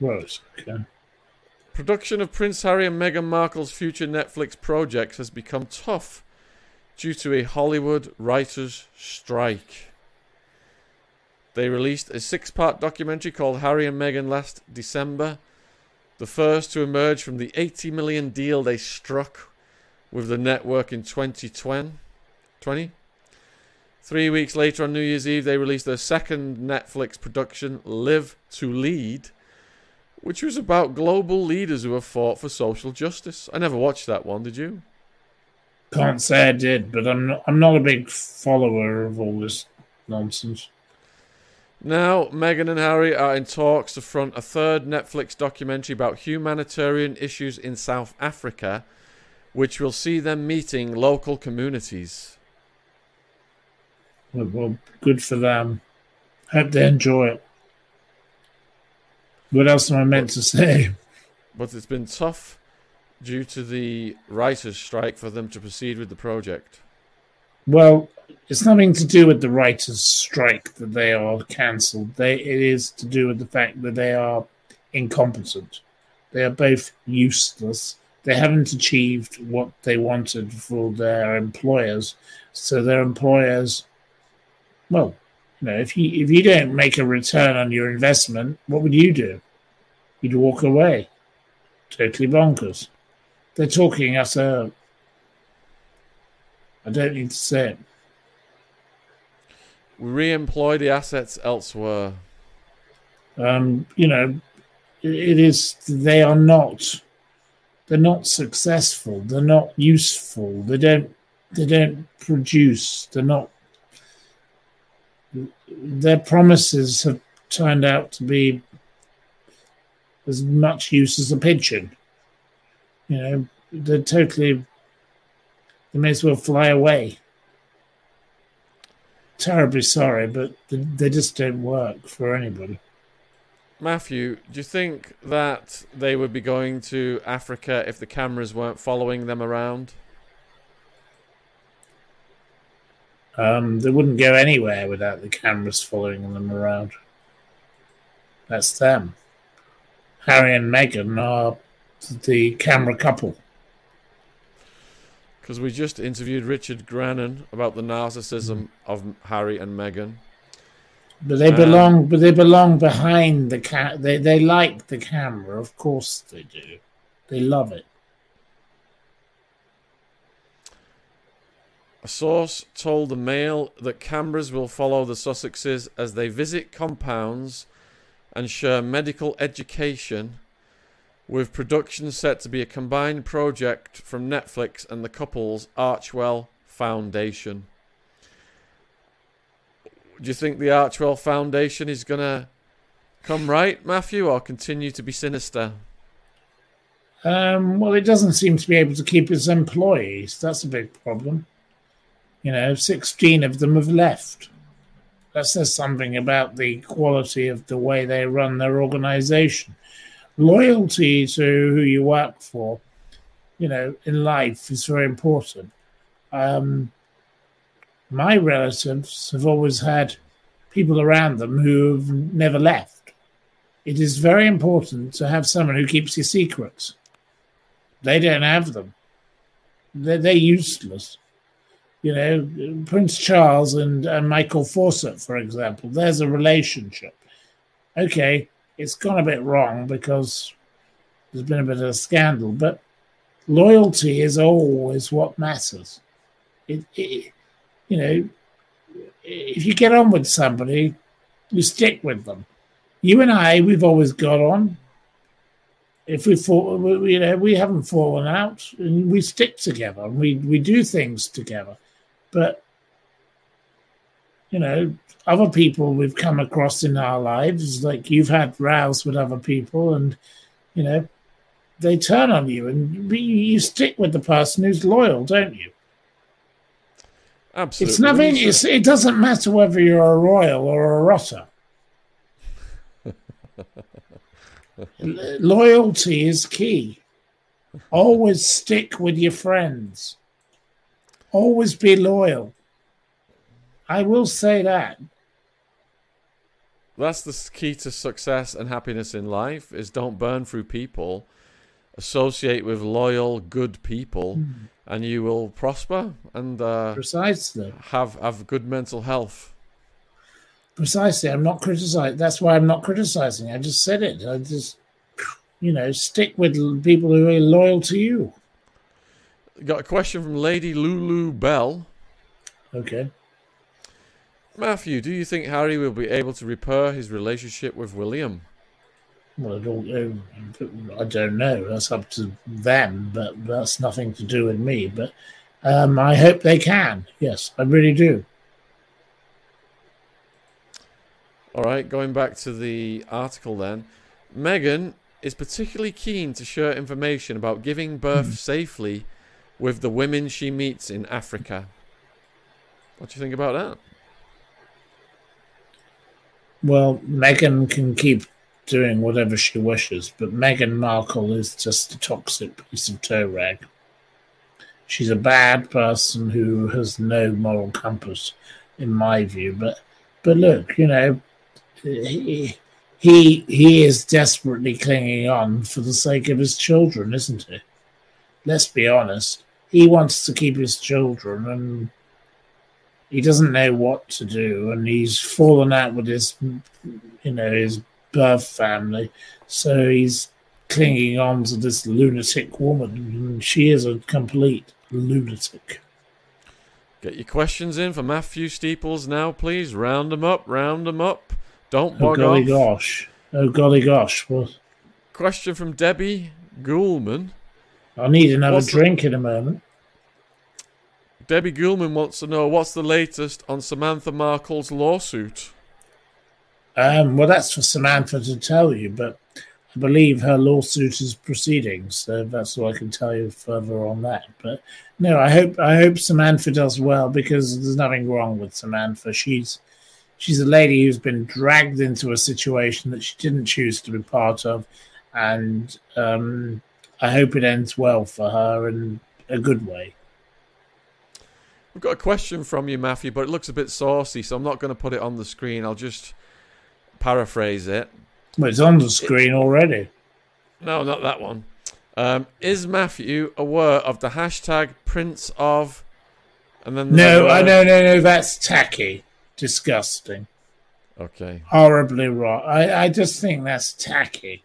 Rose. Okay. Production of Prince Harry and Meghan Markle's future Netflix projects has become tough due to a Hollywood writers' strike. They released a six part documentary called Harry and Meghan last December, the first to emerge from the 80 million deal they struck with the network in 2020. Three weeks later, on New Year's Eve, they released their second Netflix production, Live to Lead, which was about global leaders who have fought for social justice. I never watched that one, did you? Can't say I did, but I'm not, I'm not a big follower of all this nonsense. Now, Meghan and Harry are in talks to front a third Netflix documentary about humanitarian issues in South Africa, which will see them meeting local communities. Well, well good for them. Hope they enjoy it. What else am I meant to say? But it's been tough due to the writers' strike for them to proceed with the project. Well, it's nothing to do with the writers' strike that they are cancelled. They it is to do with the fact that they are incompetent. They are both useless. They haven't achieved what they wanted for their employers. So their employers, well, you know, if you if you don't make a return on your investment, what would you do? You'd walk away. Totally bonkers. They're talking us out. I don't need to say it. We re-employ the assets elsewhere. Um, you know, it, it is. They are not. They're not successful. They're not useful. They don't. They don't produce. They're not. Their promises have turned out to be as much use as a pigeon. You know, they're totally. They may as well fly away. Terribly sorry, but they just don't work for anybody. Matthew, do you think that they would be going to Africa if the cameras weren't following them around? Um, they wouldn't go anywhere without the cameras following them around. That's them. Harry and Meghan are the camera couple. Because we just interviewed Richard Grennan about the narcissism of Harry and Meghan. But they belong. Um, but they belong behind the cat. They they like the camera, of course they do. They love it. A source told the Mail that cameras will follow the Sussexes as they visit compounds and share medical education, with production set to be a combined project from Netflix and the couple's Archewell Foundation. Do you think the Archewell Foundation is going to come right, Matthew, or continue to be sinister? Um, well, it doesn't seem to be able to keep its employees. That's a big problem. You know, 16 of them have left. That says something about the quality of the way they run their organization. Loyalty to who you work for, you know, in life is very important. Um, my relatives have always had people around them who've never left. It is very important to have someone who keeps your secrets. They don't have them. They're, they're useless. You know, Prince Charles and, Michael Fawcett, for example, there's a relationship. Okay, it's gone a bit wrong because there's been a bit of a scandal, but loyalty is always what matters. It, it, you know, if you get on with somebody, you stick with them. You and I, we've always got on. If we fall, you know, we haven't fallen out, and we stick together, and we we do things together. But you know, other people we've come across in our lives, like you've had rows with other people, and you know, they turn on you, and you stick with the person who's loyal, don't you? Absolutely. It's nothing. It's, it doesn't matter whether you're a royal or a rotter. Loyalty is key. Always stick with your friends. Always be loyal. I will say that. That's the key to success and happiness in life is don't burn through people. Associate with loyal, good people. Mm and you will prosper and uh, precisely have have good mental health. Precisely, I'm not criticizing. That's why I'm not criticizing. I just said it. I just, you know, stick with people who are loyal to you. Got a question from Lady Lulu Bell. Okay. Matthew, do you think Harry will be able to repair his relationship with William? Well, I don't, I don't know. That's up to them, but that's nothing to do with me. But Um, I hope they can. Yes, I really do. All right, going back to the article then. Meghan is particularly keen to share information about giving birth Hmm. safely with the women she meets in Africa. What do you think about that? Well, Meghan can keep doing whatever she wishes, but Meghan Markle is just a toxic piece of toe rag. She's a bad person who has no moral compass, in my view. But, but look, you know, he he, he is desperately clinging on for the sake of his children, isn't he? Let's be honest. He wants to keep his children, and he doesn't know what to do, and he's fallen out with his, you know, his birth family. So he's clinging on to this lunatic woman, and she is a complete lunatic. Get your questions in for Matthew Steeples now, please. Round them up, round them up. Don't Oh golly off. gosh! Oh golly gosh! what Question from Debbie Goulman. I need another What's the- drink in a moment. Debbie Goulman wants to know what's the latest on Samantha Markle's lawsuit. Um, well, that's for Samantha to tell you, but I believe her lawsuit is proceeding, so that's all I can tell you further on that. But no, I hope I hope Samantha does well because there's nothing wrong with Samantha. She's she's a lady who's been dragged into a situation that she didn't choose to be part of, and um, I hope it ends well for her in a good way. We've got a question from you, Matthew, but it looks a bit saucy, so I'm not going to put it on the screen. I'll just paraphrase it. Well, it's on the screen already. No, not that one. Um, is Matthew aware of the hashtag Prince of? And then No, I word- no no no. That's tacky, disgusting. Okay. horribly wrong. I, I just think that's tacky.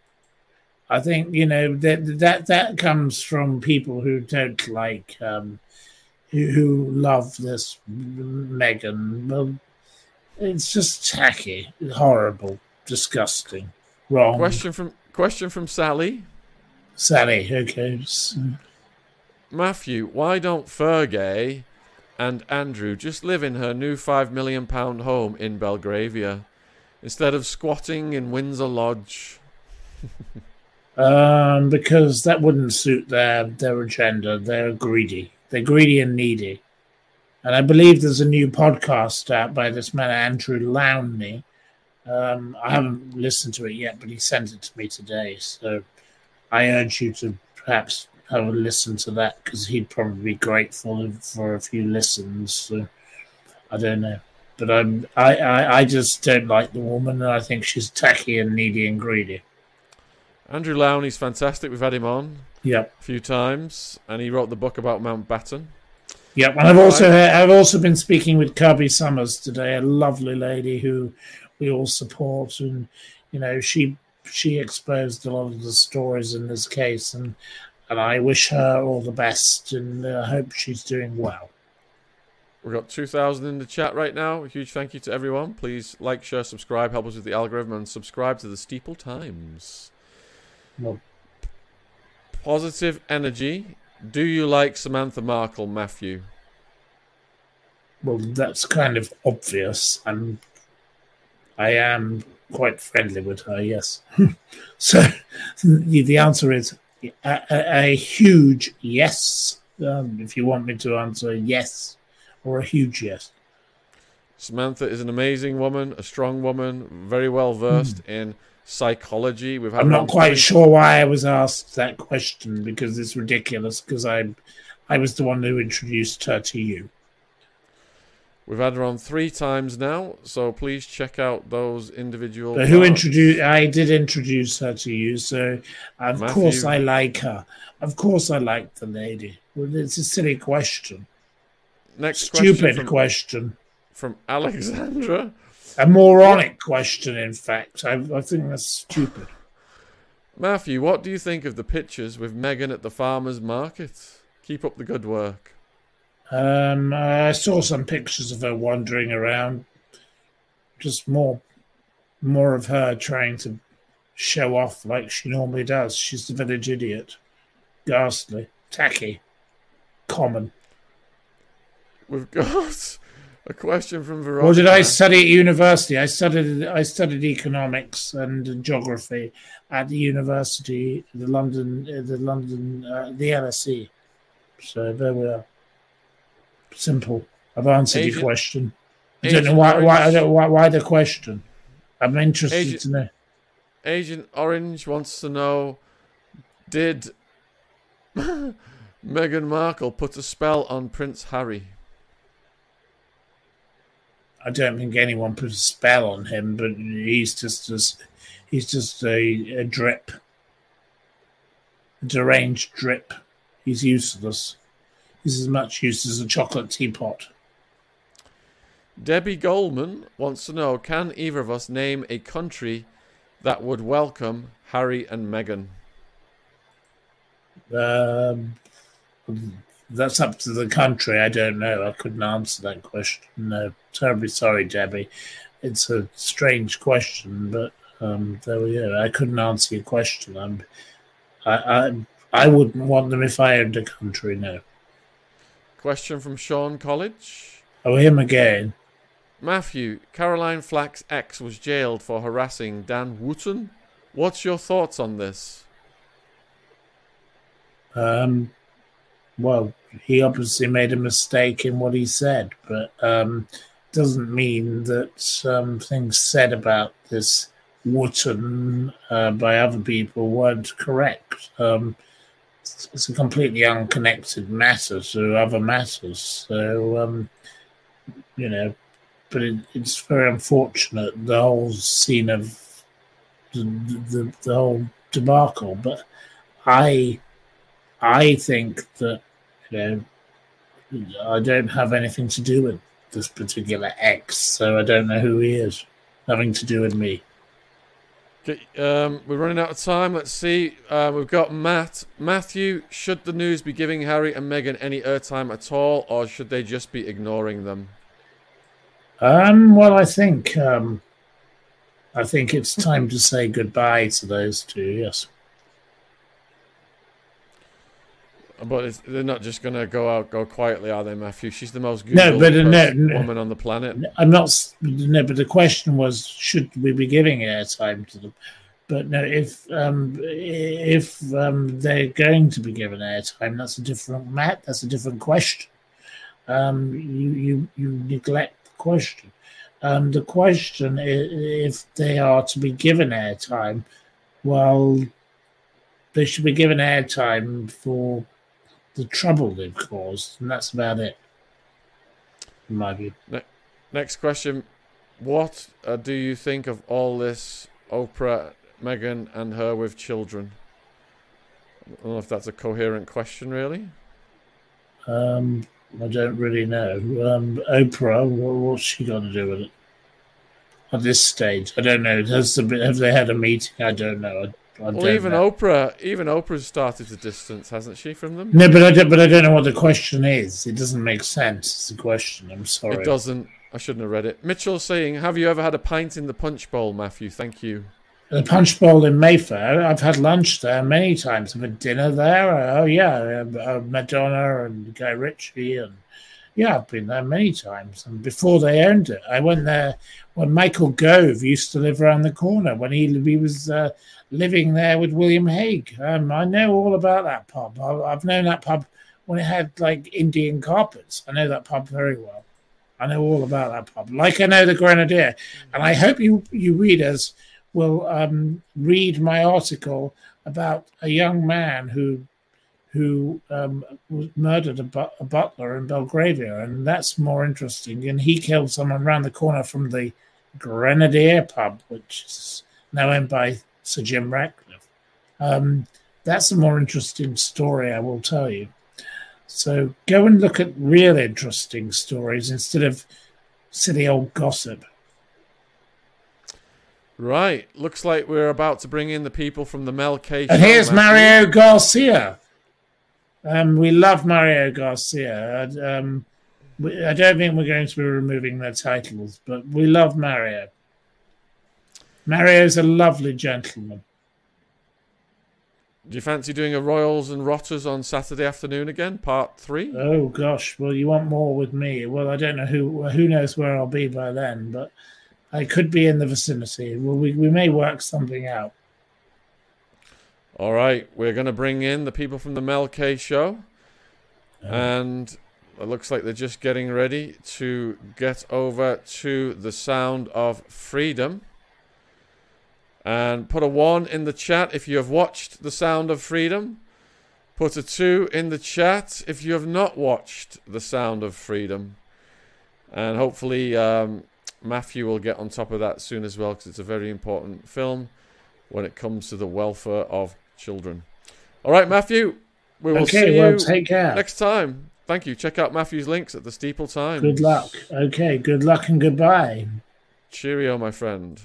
I think you know that that that comes from people who don't like um, who, who love this Megan. Well, it's just tacky, horrible, disgusting, wrong. Question from question from Sally. Sally, okay. s- Matthew, why don't Fergie and Andrew just live in her new five million pound home in Belgravia instead of squatting in Windsor Lodge? Um, because that wouldn't suit their their agenda. They're greedy. They're greedy and needy. And I believe there's a new podcast out by this man Andrew Lownie. Um, I haven't listened to it yet, but he sent it to me today. So I urge you to perhaps have a listen to that because he'd probably be grateful for a few listens. So I don't know, but I'm I, I I just don't like the woman, and I think she's tacky and needy and greedy. Andrew Lownie's fantastic. We've had him on a few times, and he wrote the book about Mountbatten. Yep, and I've also I've also been speaking with Kirby Summers today, a lovely lady who we all support, and you know she she exposed a lot of the stories in this case, and and I wish her all the best, and I hope she's doing well. We've got 2,000 in the chat right now. A huge thank you to everyone. Please like, share, subscribe, help us with the algorithm, and subscribe to the Steeple Times. Well, Positive energy. Do you like Samantha Markle, Matthew? well, that's kind of obvious. I'm I am quite friendly with her, yes. so the the answer is a, a, a huge yes. Um, if you want me to answer yes or a huge yes. Samantha is an amazing woman, a strong woman, very well versed in psychology. We've had. I'm not quite sure why I was asked that question because it's ridiculous because I I was the one who introduced her to you. We've had her on three times now, so please check out those individual. But who introduced? I did introduce her to you, so of Matthew. course I like her. Of course I like the lady. Well, it's a silly question, Next stupid question from, question, from Alexandra. A moronic question. In fact, I, I think that's stupid. Matthew, what do you think of the pictures with Megan at the farmers market? Keep up the good work. Um, I saw some pictures of her wandering around. Just more, more of her trying to show off like she normally does. She's the village idiot. Ghastly, tacky, common. we've got a question from Veronica. What did I study at university? I studied I studied economics and geography at the university, the London, the London, uh, the LSE. So there we are. Simple. I've answered your question. I don't know why. Why, don't, why? Why the question? I'm interested Agent- to know. Agent Orange wants to know Did Meghan Markle put a spell on Prince Harry? I don't think anyone put a spell on him, but he's just as he's just a, a drip, a deranged drip. He's useless. He's as much use as a chocolate teapot. Debbie Goldman wants to know Can either of us name a country that would welcome Harry and Meghan? Um, that's up to the country. I don't know. I couldn't answer that question. No, terribly sorry, Debbie. It's a strange question, but um, there we go. I couldn't answer your question. I'm, I, I, I wouldn't want them if I owned a country. No. Question from Sean College. Oh, him again. Matthew, Caroline Flack's ex was jailed for harassing Dan Wootton. What's your thoughts on this? Um, well, he obviously made a mistake in what he said, but um, doesn't mean that um, things said about this Wootton uh, by other people weren't correct. Um, it's, it's a completely unconnected matter to other matters. So, um, you know, but it, it's very unfortunate the whole scene of the, the, the whole debacle. But I I think that you know I don't have anything to do with this particular ex, so I don't know who he is. Nothing to do with me. Okay, um, we're running out of time. Let's see. Uh, we've got Matt. Matthew, should the news be giving Harry and Meghan any airtime at all, or should they just be ignoring them? Um, well, I think um, I think it's time to say goodbye to those two. Yes. But they're not just going to go out, go quietly, are they, Matthew? She's the most No, but, no, no. woman on the planet. I'm not. No, but the question was, should we be giving airtime to them? But no, if um, if um, they're going to be given airtime, that's a different mat. That's a different question. Um, you you you neglect the question. Um, the question i if they are to be given airtime, well, they should be given airtime for the trouble they've caused, and that's about it, in my view. Next question. What uh, do you think of all this Oprah, Meghan, and her with children? I don't know if that's a coherent question, really. Um, I don't really know. Um, Oprah, what, what's she got to do with it? At this stage, I don't know. Has the, have they had a meeting? I don't know. I, I Well, even know. Oprah, even Oprah's started to distance, hasn't she, from them? No, but I don't. But I don't know what the question is. It doesn't make sense. It's a question. I'm sorry. It doesn't. I shouldn't have read it. Mitchell's saying, "Have you ever had a pint in the punch bowl, Matthew? Thank you." The Punch Bowl in Mayfair. I've had lunch there many times. I've had dinner there. Oh yeah, uh, Madonna and Guy Ritchie and yeah, I've been there many times. And before they owned it, I went there when Michael Gove used to live around the corner when he he was uh, living there with William Hague. Um, I know all about that pub. I, I've known that pub when it had like Indian carpets. I know that pub very well. I know all about that pub, like I know the Grenadier. And I hope you you readers will um, read my article about a young man who who um, was murdered a, bu- a butler in Belgravia, and that's more interesting. And he killed someone around the corner from the Grenadier pub, which is now owned by Sir Jim Ratcliffe. Um, that's a more interesting story, I will tell you. So go and look at real interesting stories instead of silly old gossip. Right. Looks like we're about to bring in the people from the Mel K. And here's. Mario Garcia. Um, we love Mario Garcia. Um, we, I don't think we're going to be removing their titles, but we love Mario. Mario's a lovely gentleman. Do you fancy doing a Royals and Rotters on Saturday afternoon again, part three? Oh gosh, well you want more with me? Well, I don't know who who knows where I'll be by then, but I could be in the vicinity. Well, we we may work something out. All right, we're going to bring in the people from the Mel K show, and it looks like they're just getting ready to get over to the sound of freedom. And put a one in the chat if you have watched The Sound of Freedom. Put a two in the chat if you have not watched The Sound of Freedom. And hopefully, um, Matthew will get on top of that soon as well because it's a very important film when it comes to the welfare of children. All right, Matthew, we will okay, see well, you take care. next time. Thank you. Check out Matthew's links at the Steeple Times. Good luck. Okay, good luck and goodbye. Cheerio, my friend.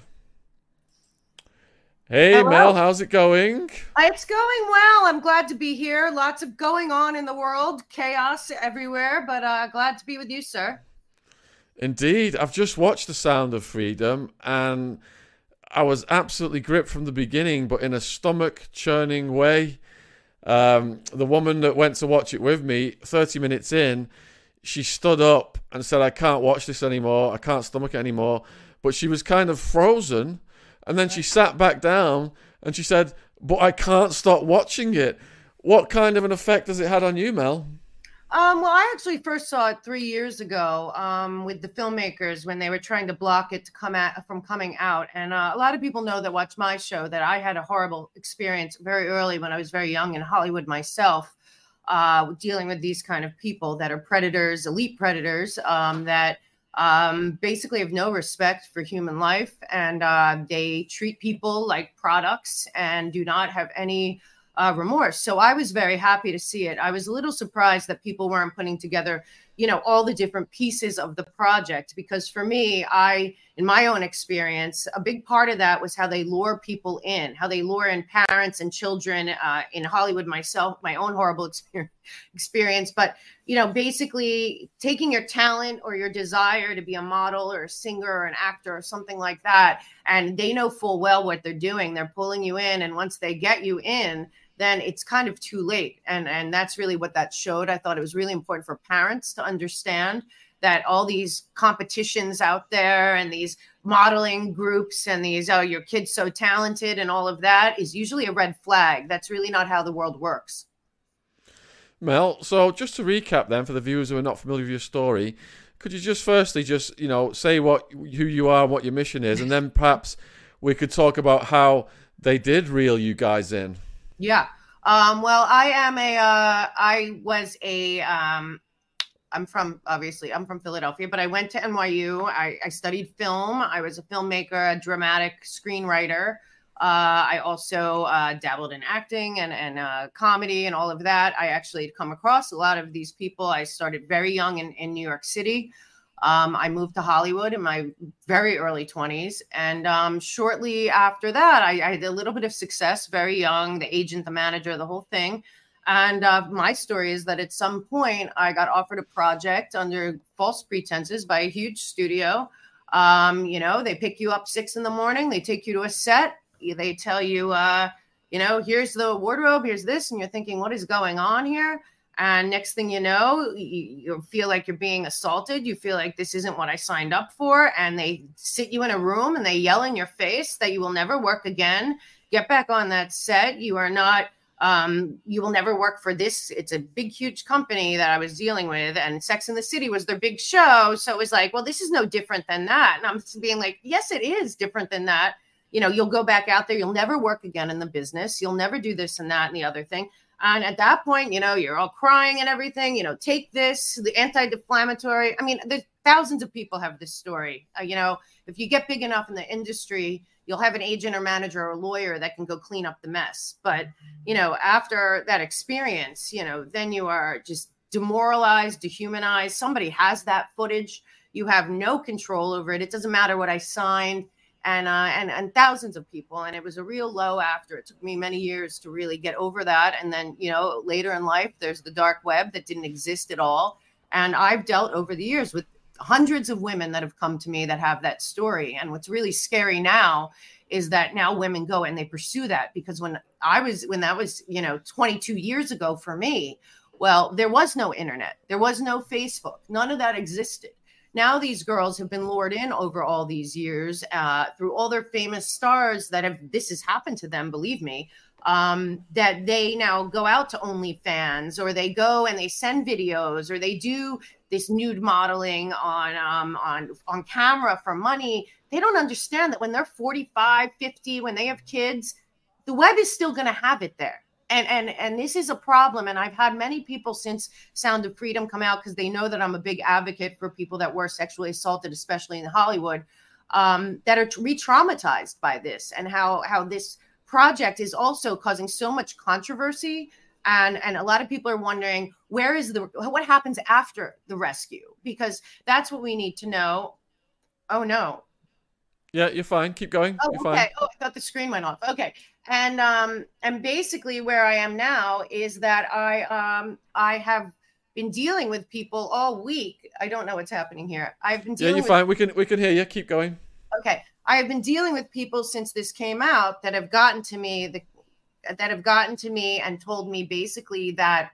Hey, Hello. Mel, how's it going? It's going well. I'm glad to be here. Lots of going on in the world, chaos everywhere, but uh, glad to be with you, sir. Indeed. I've just watched The Sound of Freedom and I was absolutely gripped from the beginning, but in a stomach churning way. Um, the woman that went to watch it with me, 30 minutes in, she stood up and said, I can't watch this anymore. I can't stomach it anymore. But she was kind of frozen and then she sat back down and she said, But I can't stop watching it. What kind of an effect has it had on you, Mel? Um, well, I actually first saw it three years ago um, with the filmmakers when they were trying to block it to come at from coming out. And uh, a lot of people know that watch my show that I had a horrible experience very early when I was very young in Hollywood myself, uh, dealing with these kind of people that are predators, elite predators um, that um, basically have no respect for human life and uh, they treat people like products and do not have any uh, remorse. So I was very happy to see it. I was a little surprised that people weren't putting together you know all the different pieces of the project because for me i in my own experience a big part of that was how they lure people in how they lure in parents and children uh, in hollywood myself my own horrible experience but you know basically taking your talent or your desire to be a model or a singer or an actor or something like that and they know full well what they're doing they're pulling you in and once they get you in then it's kind of too late. And and that's really what that showed. I thought it was really important for parents to understand that all these competitions out there and these modeling groups and these oh your kid's so talented and all of that is usually a red flag. That's really not how the world works. Mel, so just to recap then for the viewers who are not familiar with your story, could you just firstly just, you know, say what who you are, and what your mission is, and then perhaps we could talk about how they did reel you guys in. Yeah. Um, well, I am a. Uh, I was a. Um, I'm from obviously I'm from Philadelphia, but I went to NYU. I, I studied film. I was a filmmaker, a dramatic screenwriter. Uh, I also uh, dabbled in acting and and uh, comedy and all of that. I actually had come across a lot of these people. I started very young in in New York City. Um, I moved to Hollywood in my very early 20s. And um, shortly after that, I, I, had a little bit of success, very young, the agent, the manager, the whole thing. And uh, my story is that at some point, I got offered a project under false pretenses by a huge studio. Um, you know, they pick you up six in the morning, they take you to a set, they tell you, uh, you know, here's the wardrobe, here's this. And you're thinking, what is going on here? And next thing you know, you, you, feel like you're being assaulted. You feel like this isn't what I signed up for. And they sit you in a room and they yell in your face that you will never work again. Get back on that set. You are not, um, you will never work for this. It's a big, huge company that I was dealing with. And Sex in the City was their big show. So it was like, well, this is no different than that. And I'm being like, yes, it is different than that. You know, you'll go back out there. You'll never work again in the business. You'll never do this and that and the other thing. And at that point, you know, you're all crying and everything. You know, take this, the anti-deflammatory. I mean, there's thousands of people have this story. Uh, you know, if you get big enough in the industry, you'll have an agent or manager or lawyer that can go clean up the mess. But you know, after that experience, you know, then you are just demoralized, dehumanized. Somebody has that footage. You have no control over it. It doesn't matter what I signed and uh, and and thousands of people. And it was a real low after. It took me many years to really get over that. And then you know later in life, there's the dark web that didn't exist at all. And I've dealt over the years with hundreds of women that have come to me that have that story. And what's really scary now is that now women go and they pursue that because when I was when that was, you know, 22 years ago for me. Well, there was no internet, there was no Facebook, none of that existed. Now these girls have been lured in over all these years uh, through all their famous stars that have this has happened to them. Believe me, um, that they now go out to OnlyFans or they go and they send videos or they do this nude modeling on um, on on camera for money. They don't understand that when they're 45, 50, when they have kids, the web is still going to have it there. And and and this is a problem. And I've had many people since Sound of Freedom come out because they know that I'm a big advocate for people that were sexually assaulted, especially in Hollywood, um, that are re-traumatized by this and how how this project is also causing so much controversy. And and a lot of people are wondering where is the what happens after the rescue? Because that's what we need to know. Oh no. Yeah you're fine. Keep going. Oh you're okay. Fine. oh i thought the screen went off. Okay and um and basically where i am now is that i um i have been dealing with people all week. I don't know what's happening here. I've been dealing yeah you're with, fine. We can we can hear you. Keep going. Okay. I have been dealing with people since this came out that have gotten to me the, that have gotten to me and told me basically that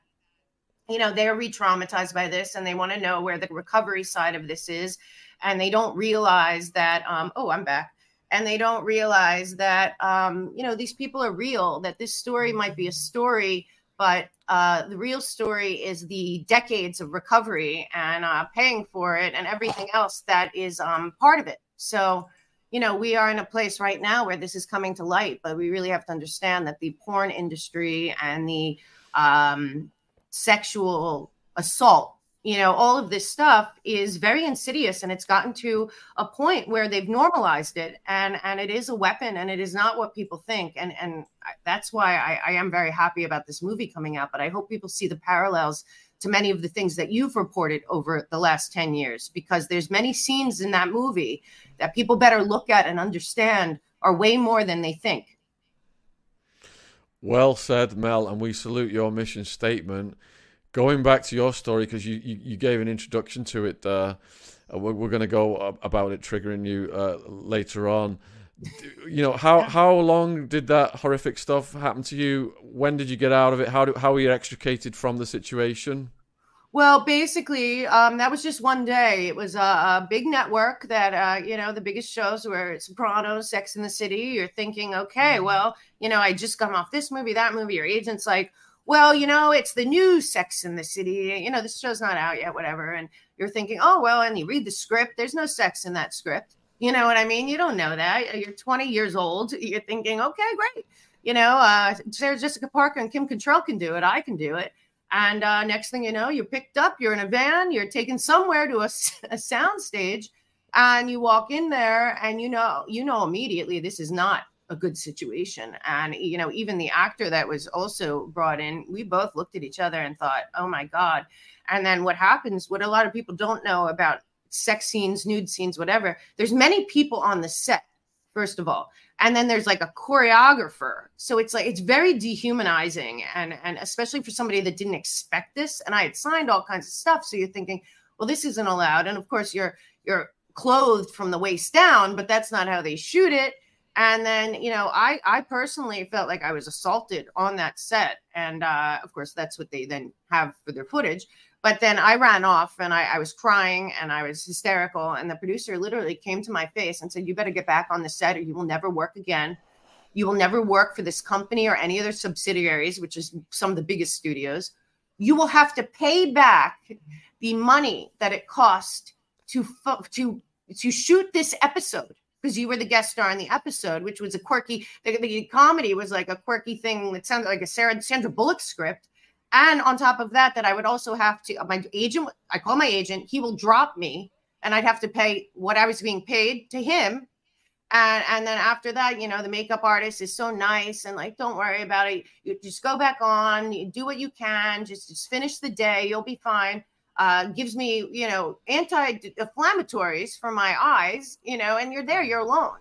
you know they're re-traumatized by this and they want to know where the recovery side of this is. And they don't realize that um, oh i'm back and they don't realize that um, you know these people are real that this story might be a story but uh, the real story is the decades of recovery and uh, paying for it and everything else that is um, part of it. So you know, we are in a place right now where this is coming to light, but we really have to understand that the porn industry and the um, sexual assault, you know, all of this stuff is very insidious and it's gotten to a point where they've normalized it and and it is a weapon and it is not what people think. And and that's why I, I am very happy about this movie coming out. But I hope people see the parallels to many of the things that you've reported over the last 10 years because there's many scenes in that movie that people better look at and understand are way more than they think. Well said, Mel, and we salute your mission statement. Going back to your story, because you, you, you, gave an introduction to it, uh, we're, we're going to go about it triggering you uh, later on. You know how how long did that horrific stuff happen to you? When did you get out of it? How do, how were you extricated from the situation? Well, basically, um, that was just one day. It was a, a big network that, uh, you know, the biggest shows were Sopranos, Sex in the City. You're thinking, okay, mm-hmm. well, you know, I just come off this movie, that movie. Your agent's like, well, you know, it's the new Sex in the City. You know, this show's not out yet, whatever. And you're thinking, oh, well, and you read the script. There's no sex in that script. You know what I mean? You don't know that. You're 20 years old. You're thinking, okay, great. You know, uh, Sarah Jessica Parker and Kim Cattrall can do it. I can do it and uh, next thing you know, you're picked up, you're in a van, you're taken somewhere to a, a sound stage, and you walk in there, and you know, you know immediately this is not a good situation. And you know, even the actor that was also brought in, we both looked at each other and thought, "Oh my god!" And then what happens? What a lot of people don't know about sex scenes, nude scenes, whatever. There's many people on the set. First of all, and then there's like a choreographer so it's like it's very dehumanizing and and especially for somebody that didn't expect this and i had signed all kinds of stuff so you're thinking well this isn't allowed and of course you're you're clothed from the waist down but that's not how they shoot it and then you know i i personally felt like i was assaulted on that set and uh of course that's what they then have for their footage but then I ran off and I, I, was crying and I was hysterical. And the producer literally came to my face and said, You better get back on the set or you will never work again. You will never work for this company or any other subsidiaries, which is some of the biggest studios. You will have to pay back the money that it cost to to to shoot this episode because you were the guest star in the episode, which was a quirky. The, the comedy was like a quirky thing that sounded like a Sarah Sandra Bullock script and on top of that, that I would also have to, my agent, I call my agent, he will drop me and I'd have to pay what I was being paid to him. And, and then after that, you know, the makeup artist is so nice and like, don't worry about it. You just go back on, do what you can, just, just finish the day, you'll be fine. Uh, gives me, you know, anti-inflammatories for my eyes, you know, and you're there, you're alone.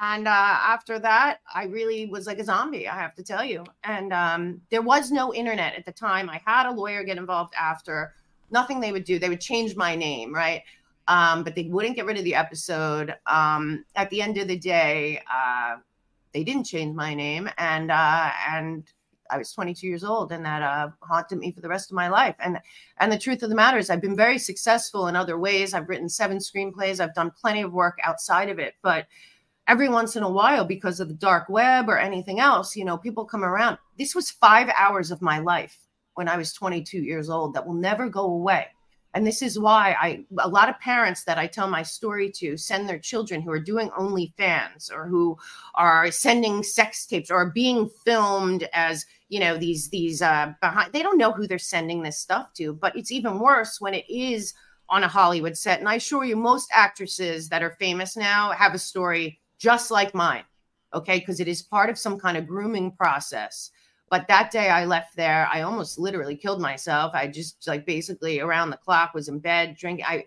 And uh, after that i really was like a zombie i have to tell you. And um, there was no internet at the time. I had a lawyer get involved after. Nothing they would do. They would change my name right? Um, but they wouldn't get rid of the episode. Um, at the end of the day uh, they didn't change my name, and uh, and I was 22 years old, and that uh, haunted me for the rest of my life. And and the truth of the matter is, I've been very successful in other ways. I've written seven screenplays. I've done plenty of work outside of it, but every once in a while, because of the dark web or anything else, you know, people come around. This was five hours of my life when I was 22 years old that will never go away. And this is why I, a lot of parents that I tell my story to send their children who are doing OnlyFans or who are sending sex tapes or being filmed as, you know, these, these, uh, behind, they don't know who they're sending this stuff to, but it's even worse when it is on a Hollywood set. And I assure you, most actresses that are famous now have a story just like mine. Okay. Because it is part of some kind of grooming process. But that day I left there, I almost literally killed myself. I just like basically around the clock was in bed drinking. I,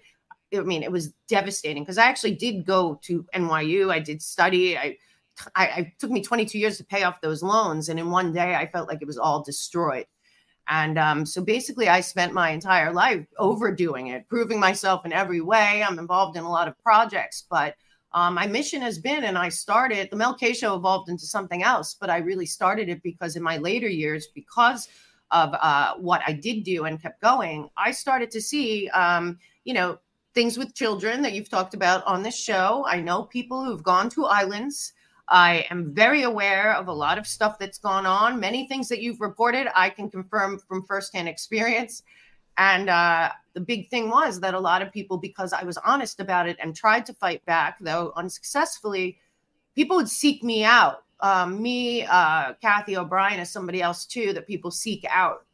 I mean, it was devastating because I actually did go to NYU. I did study. I, I, I took me 22 years to pay off those loans, and in one day I felt like it was all destroyed. And um, so basically, I spent my entire life overdoing it, proving myself in every way. I'm involved in a lot of projects, but um, my mission has been, and I started the Mel K show evolved into something else, but I really started it because in my later years, because of uh, what I did do and kept going, I started to see, um, you know, things with children that you've talked about on this show. I know people who've gone to islands. I am very aware of a lot of stuff that's gone on. Many things that you've reported, I can confirm from firsthand experience. And uh, the big thing was that a lot of people, because I was honest about it and tried to fight back, though unsuccessfully, people would seek me out. Um, me, uh, Cathy O'Brien, as somebody else too, that people seek out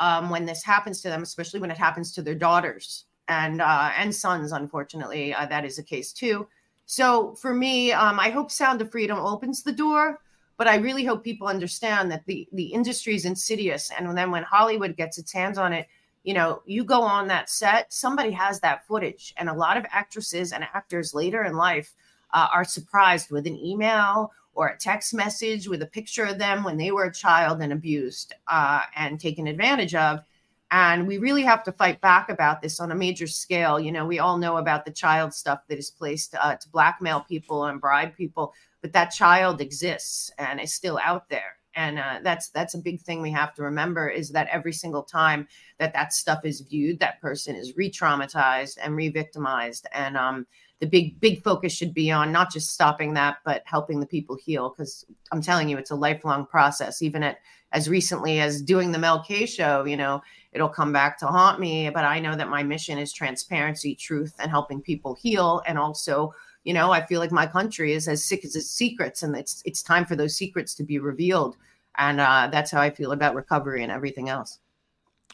um, when this happens to them, especially when it happens to their daughters and uh, and sons. Unfortunately, uh, that is the case too. So for me, um, I hope Sound of Freedom opens the door, but I really hope people understand that the the industry is insidious, and then when Hollywood gets its hands on it, you know, you go on that set, somebody has that footage. And a lot of actresses and actors later in life uh, are surprised with an email or a text message with a picture of them when they were a child and abused uh, and taken advantage of. And we really have to fight back about this on a major scale. You know, we all know about the child stuff that is placed uh, to blackmail people and bribe people, but that child exists and is still out there. And uh, that's that's a big thing we have to remember is that every single time that that stuff is viewed that person is re-traumatized and re-victimized. And um, the big big focus should be on not just stopping that but helping the people heal. Because i'm telling you it's a lifelong process. Even at as recently as doing the mel k show you know it'll come back to haunt me but i know that my mission is transparency truth and helping people heal. And also you know i feel like my country is as sick as its secrets and it's it's time for those secrets to be revealed. And uh, that's how i feel about recovery and everything else.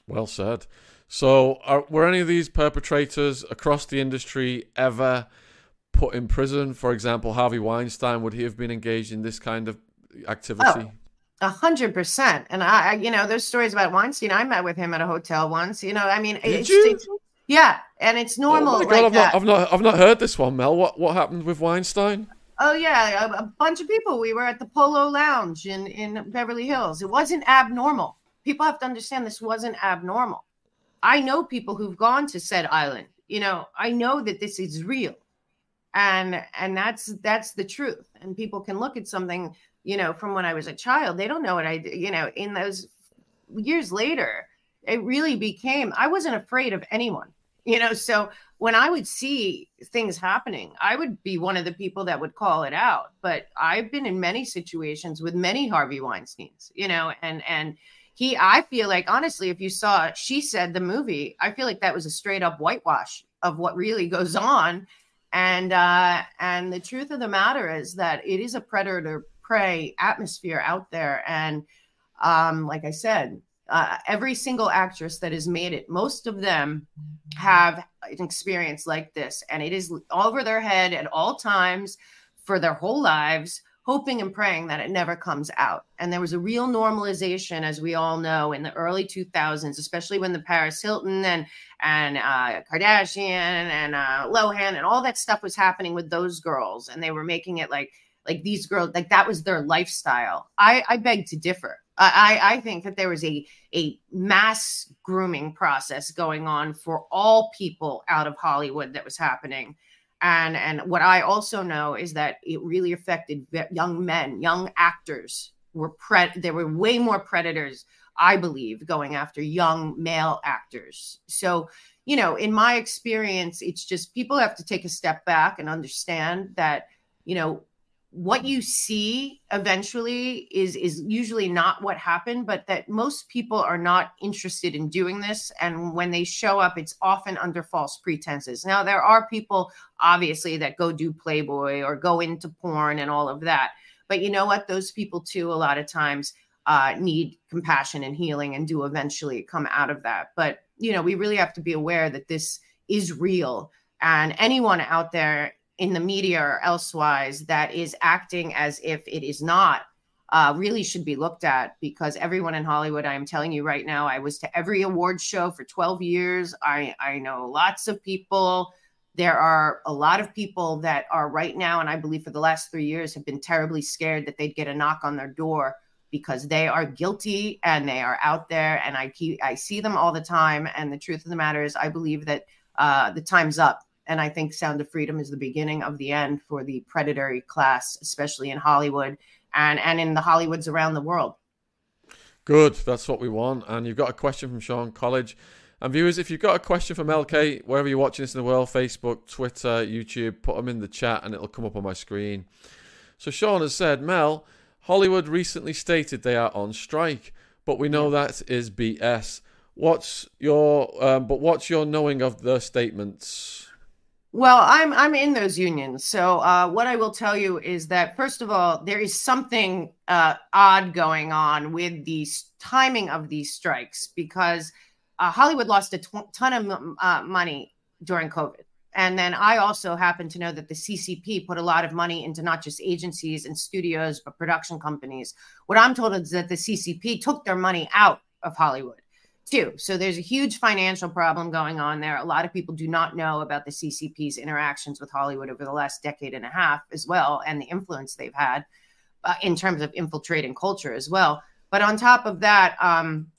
Well said. So are, were any of these perpetrators across the industry ever put in prison? For example harvey weinstein would he have been engaged in this kind of activity a hundred percent. And I, I, you know, those stories about Weinstein. I met with him at a hotel once. You know, I mean, Did it's, you? it's yeah, and it's oh normal. Oh god, like I've not, I've not, I've not heard this one, Mel. What, what happened with Weinstein? Oh yeah, a, a bunch of people. We were at the Polo Lounge in in Beverly Hills. It wasn't abnormal. People have to understand this wasn't abnormal. I know people who've gone to said island. You know, I know that this is real, and and that's that's the truth. And people can look at something, you know, from when I was a child. They don't know what I, you know, in those years later, it really became. I wasn't afraid of anyone you know so when i would see things happening i would be one of the people that would call it out but i've been in many situations with many harvey weinsteins you know and and he i feel like honestly if you saw she said the movie i feel like that was a straight up whitewash of what really goes on and uh and the truth of the matter is that it is a predator prey atmosphere out there. And um like i said uh, every single actress that has made it, most of them have an experience like this, and it is over their head at all times for their whole lives, hoping and praying that it never comes out. And there was a real normalization, as we all know, in the early 2000s, especially when the Paris Hilton and and uh, Kardashian and uh, Lohan and all that stuff was happening with those girls, and they were making it like like these girls like that was their lifestyle. I I beg to differ. I, I think that there was a a mass grooming process going on for all people out of Hollywood that was happening, And and what I also know is that it really affected young men, young actors were pre there were way more predators, I believe, going after young male actors. So, you know, in my experience, it's just people have to take a step back and understand that, you know, what you see eventually is is usually not what happened but that most people are not interested in doing this. And when they show up it's often under false pretenses. Now there are people obviously that go do playboy or go into porn and all of that. But you know what? Those people too a lot of times uh, need compassion and healing and do eventually come out of that. But you know we really have to be aware that this is real. And anyone out there in the media or elsewise that is acting as if it is not uh, really should be looked at because everyone in Hollywood, I am telling you right now, I was to every award show for 12 years. I, I know lots of people. There are a lot of people that are right now, and I believe for the last three years, have been terribly scared that they'd get a knock on their door because they are guilty and they are out there. And I keep I see them all the time. And the truth of the matter is, I believe that uh, the time's up and I think Sound of Freedom is the beginning of the end for the predatory class, especially in Hollywood and, and in the Hollywoods around the world. Good. That's what we want. And you've got a question from Sean College. And viewers, if you've got a question from LK, wherever you're watching this in the world, Facebook, Twitter, YouTube, put them in the chat and it'll come up on my screen. So Sean has said, Mel, Hollywood recently stated they are on strike, but we know that is BS. What's your um, but what's your knowing of the statements? Well, I'm I'm in those unions. So uh, what I will tell you is that first of all, there is something uh, odd going on with the timing of these strikes because uh, Hollywood lost a ton of uh, money during COVID. And then I also happen to know that the CCP put a lot of money into not just agencies and studios, but production companies. What I'm told is that the CCP took their money out of Hollywood too. So there's a huge financial problem going on there. A lot of people do not know about the CCP's interactions with Hollywood over the last decade and a half as well, and the influence they've had uh, in terms of infiltrating culture as well. But on top of that, um,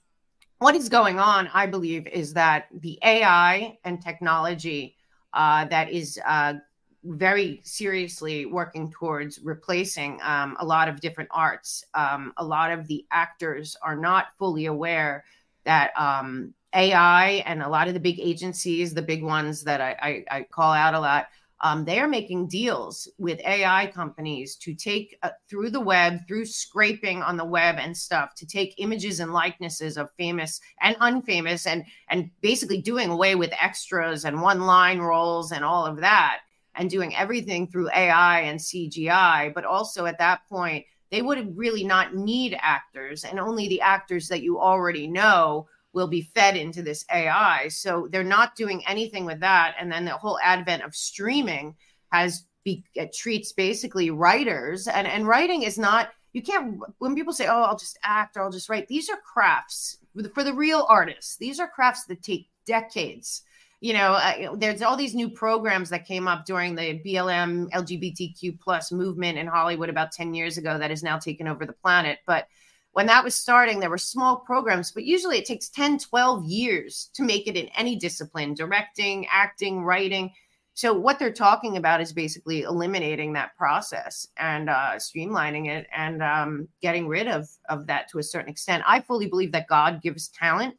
what is going on, I believe, is that the AI and technology uh, that is uh, very seriously working towards replacing um, a lot of different arts. Um, a lot of the actors are not fully aware that um, AI and a lot of the big agencies, the big ones that I, I, I call out a lot, um, they are making deals with AI companies to take uh, through the web, through scraping on the web and stuff, to take images and likenesses of famous and unfamous, and and basically doing away with extras and one line roles and all of that, and doing everything through AI and CGI. But also at that point, they would really not need actors, and only the actors that you already know will be fed into this AI. So they're not doing anything with that. And then the whole advent of streaming has be, treats basically writers, and and writing is not. You can't when people say, "Oh, I'll just act or I'll just write." These are crafts for the real artists. These are crafts that take decades you know, uh, there's all these new programs that came up during the BLM LGBTQ plus movement in Hollywood about 10 years ago that has now taken over the planet. But when that was starting, there were small programs, but usually it takes 10, 12 years to make it in any discipline directing, acting, writing. So, what they're talking about is basically eliminating that process and uh, streamlining it and um, getting rid of, of that to a certain extent. I fully believe that God gives talent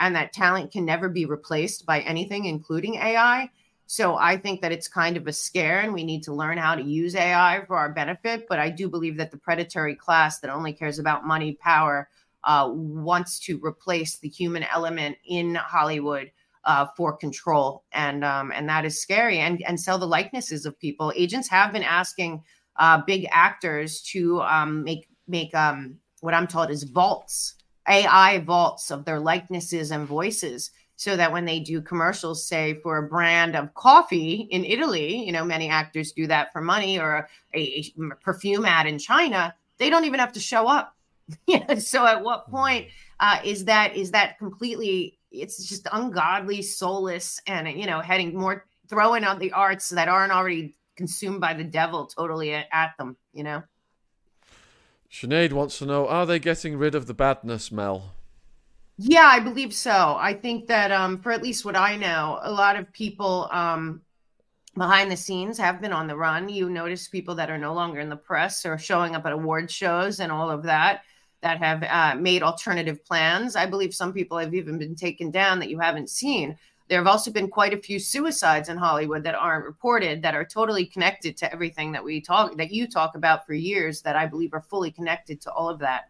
and that talent can never be replaced by anything, including AI. So I think that it's kind of a scare, and we need to learn how to use AI for our benefit. But I do believe that the predatory class that only cares about money, power, uh, wants to replace the human element in Hollywood uh, for control, and um, and that is scary. And and sell the likenesses of people. Agents have been asking uh, big actors to um, make make um, what I'm told is vaults AI vaults of their likenesses and voices so that when they do commercials, say for a brand of coffee in Italy, you know, many actors do that for money or a, a perfume ad in China, they don't even have to show up. so at what point uh, is that is that completely it's just ungodly, soulless, and you know, heading more throwing out the arts that aren't already consumed by the devil totally at, at them, you know? Sinead wants to know Are they getting rid of the badness, Mel? Yeah, I believe so. I think that um, for at least what I know, a lot of people um, behind the scenes have been on the run. You notice people that are no longer in the press or showing up at award shows and all of that that have uh, made alternative plans. I believe some people have even been taken down that you haven't seen. There have also been quite a few suicides in Hollywood that aren't reported that are totally connected to everything that we talk that you talk about for years that I believe are fully connected to all of that.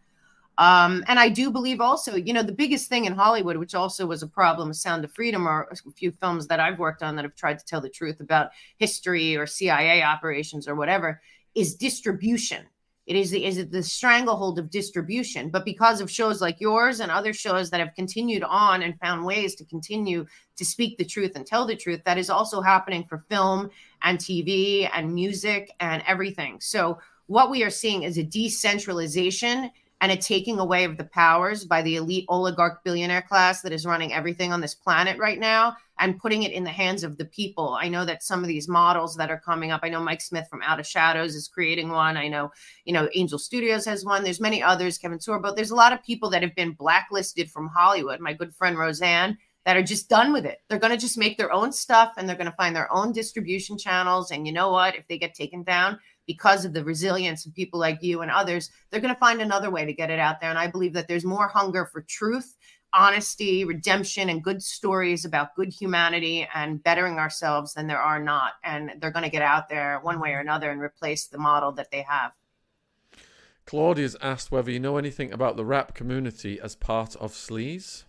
Um, and I do believe also, you know, the biggest thing in Hollywood, which also was a problem Sound of Freedom, are a few films that I've worked on that have tried to tell the truth about history or CIA operations or whatever, is distribution. It is the is the stranglehold of distribution. But because of shows like yours and other shows that have continued on and found ways to continue to speak the truth and tell the truth, that is also happening for film and TV and music and everything. So what we are seeing is a decentralization and a taking away of the powers by the elite oligarch billionaire class that is running everything on this planet right now and putting it in the hands of the people. I know that some of these models that are coming up, I know Mike Smith from Out of Shadows is creating one. I know, you know, Angel Studios has one. There's many others, Kevin Sorbo. There's a lot of people that have been blacklisted from Hollywood. My good friend Roseanne that are just done with it. They're going to just make their own stuff and they're going to find their own distribution channels. And you know what? If they get taken down, because of the resilience of people like you and others, they're going to find another way to get it out there. And I believe that there's more hunger for truth, honesty, redemption, and good stories about good humanity and bettering ourselves than there are not. And they're going to get out there one way or another and replace the model that they have. Claudia's asked whether you know anything about the rap community as part of Sleaze.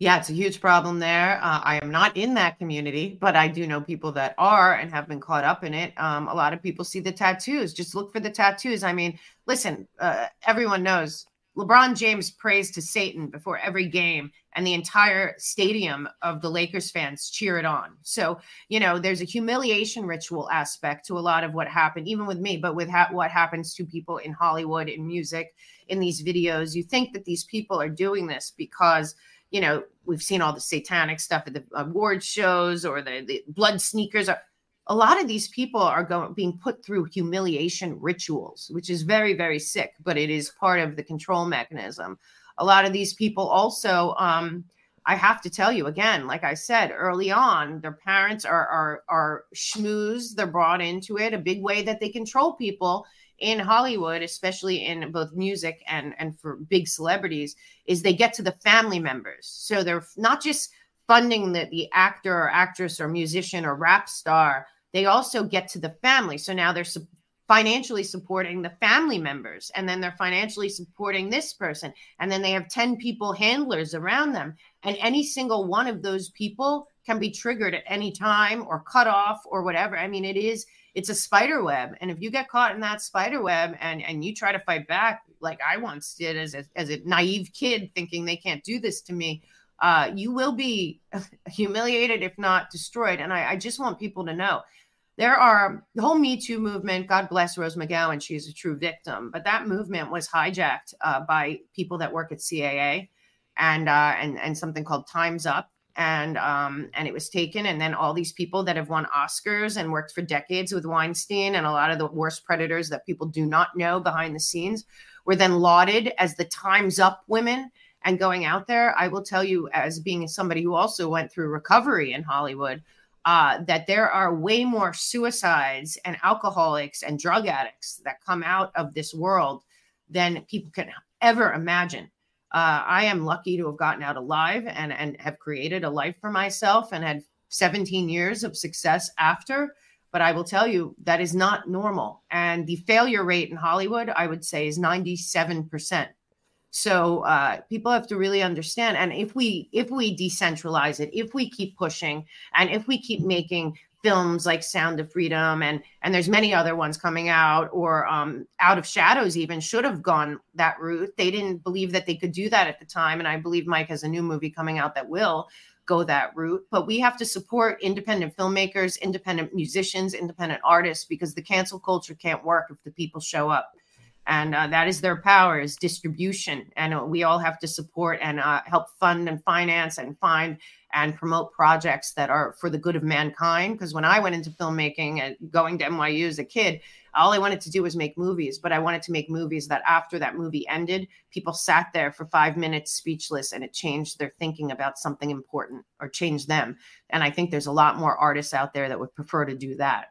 Yeah, it's a huge problem there. Uh, I am not in that community, but I do know people that are and have been caught up in it. Um, a lot of people see the tattoos. Just look for the tattoos. I mean, listen, uh, everyone knows LeBron James prays to Satan before every game, and the entire stadium of the Lakers fans cheer it on. So, you know, there's a humiliation ritual aspect to a lot of what happened, even with me, but with ha- what happens to people in Hollywood, in music, in these videos. You think that these people are doing this because you know, we've seen all the satanic stuff at the award shows or the, the blood sneakers. Are, a lot of these people are going being put through humiliation rituals, which is very, very sick, but it is part of the control mechanism. A lot of these people also, um, I have to tell you again, like I said early on, their parents are are are schmooze. They're brought into it. A big way that they control people in Hollywood, especially in both music and and for big celebrities, is they get to the family members. So they're not just funding the, the actor or actress or musician or rap star, they also get to the family. So now they're su- financially supporting the family members, and then they're financially supporting this person, and then they have 10 people handlers around them. And any single one of those people can be triggered at any time or cut off or whatever. I mean, it is it's a spider web and if you get caught in that spider web and and you try to fight back like i once did as a, as a naive kid thinking they can't do this to me uh, you will be humiliated if not destroyed and I, I just want people to know. There are the whole me too movement god bless rose mcgowan she's a true victim but that movement was hijacked uh, by people that work at caa and uh, and and something called times up and um, and it was taken and then all these people that have won oscars and worked for decades with weinstein and a lot of the worst predators that people do not know behind the scenes were then lauded as the times up women and going out there. I will tell you as being somebody who also went through recovery in hollywood uh, that there are way more suicides and alcoholics and drug addicts that come out of this world than people can ever imagine uh, I am lucky to have gotten out alive and and have created a life for myself and had 17 years of success after. But I will tell you that is not normal. And the failure rate in Hollywood, I would say, is 97%. So uh, people have to really understand. And if we if we decentralize it, if we keep pushing, and if we keep making films like Sound of Freedom and and there's many other ones coming out or um, Out of Shadows even should have gone that route. They didn't believe that they could do that at the time, and I believe Mike has a new movie coming out that will go that route. But we have to support independent filmmakers, independent musicians, independent artists because the cancel culture can't work if the people show up. and uh, that is their power is distribution and we all have to support and uh, help fund and finance and find and promote projects that are for the good of mankind because when i went into filmmaking and going to nyu as a kid all i wanted to do was make movies but i wanted to make movies that after that movie ended people sat there for five minutes speechless and it changed their thinking about something important or changed them and i think there's a lot more artists out there that would prefer to do that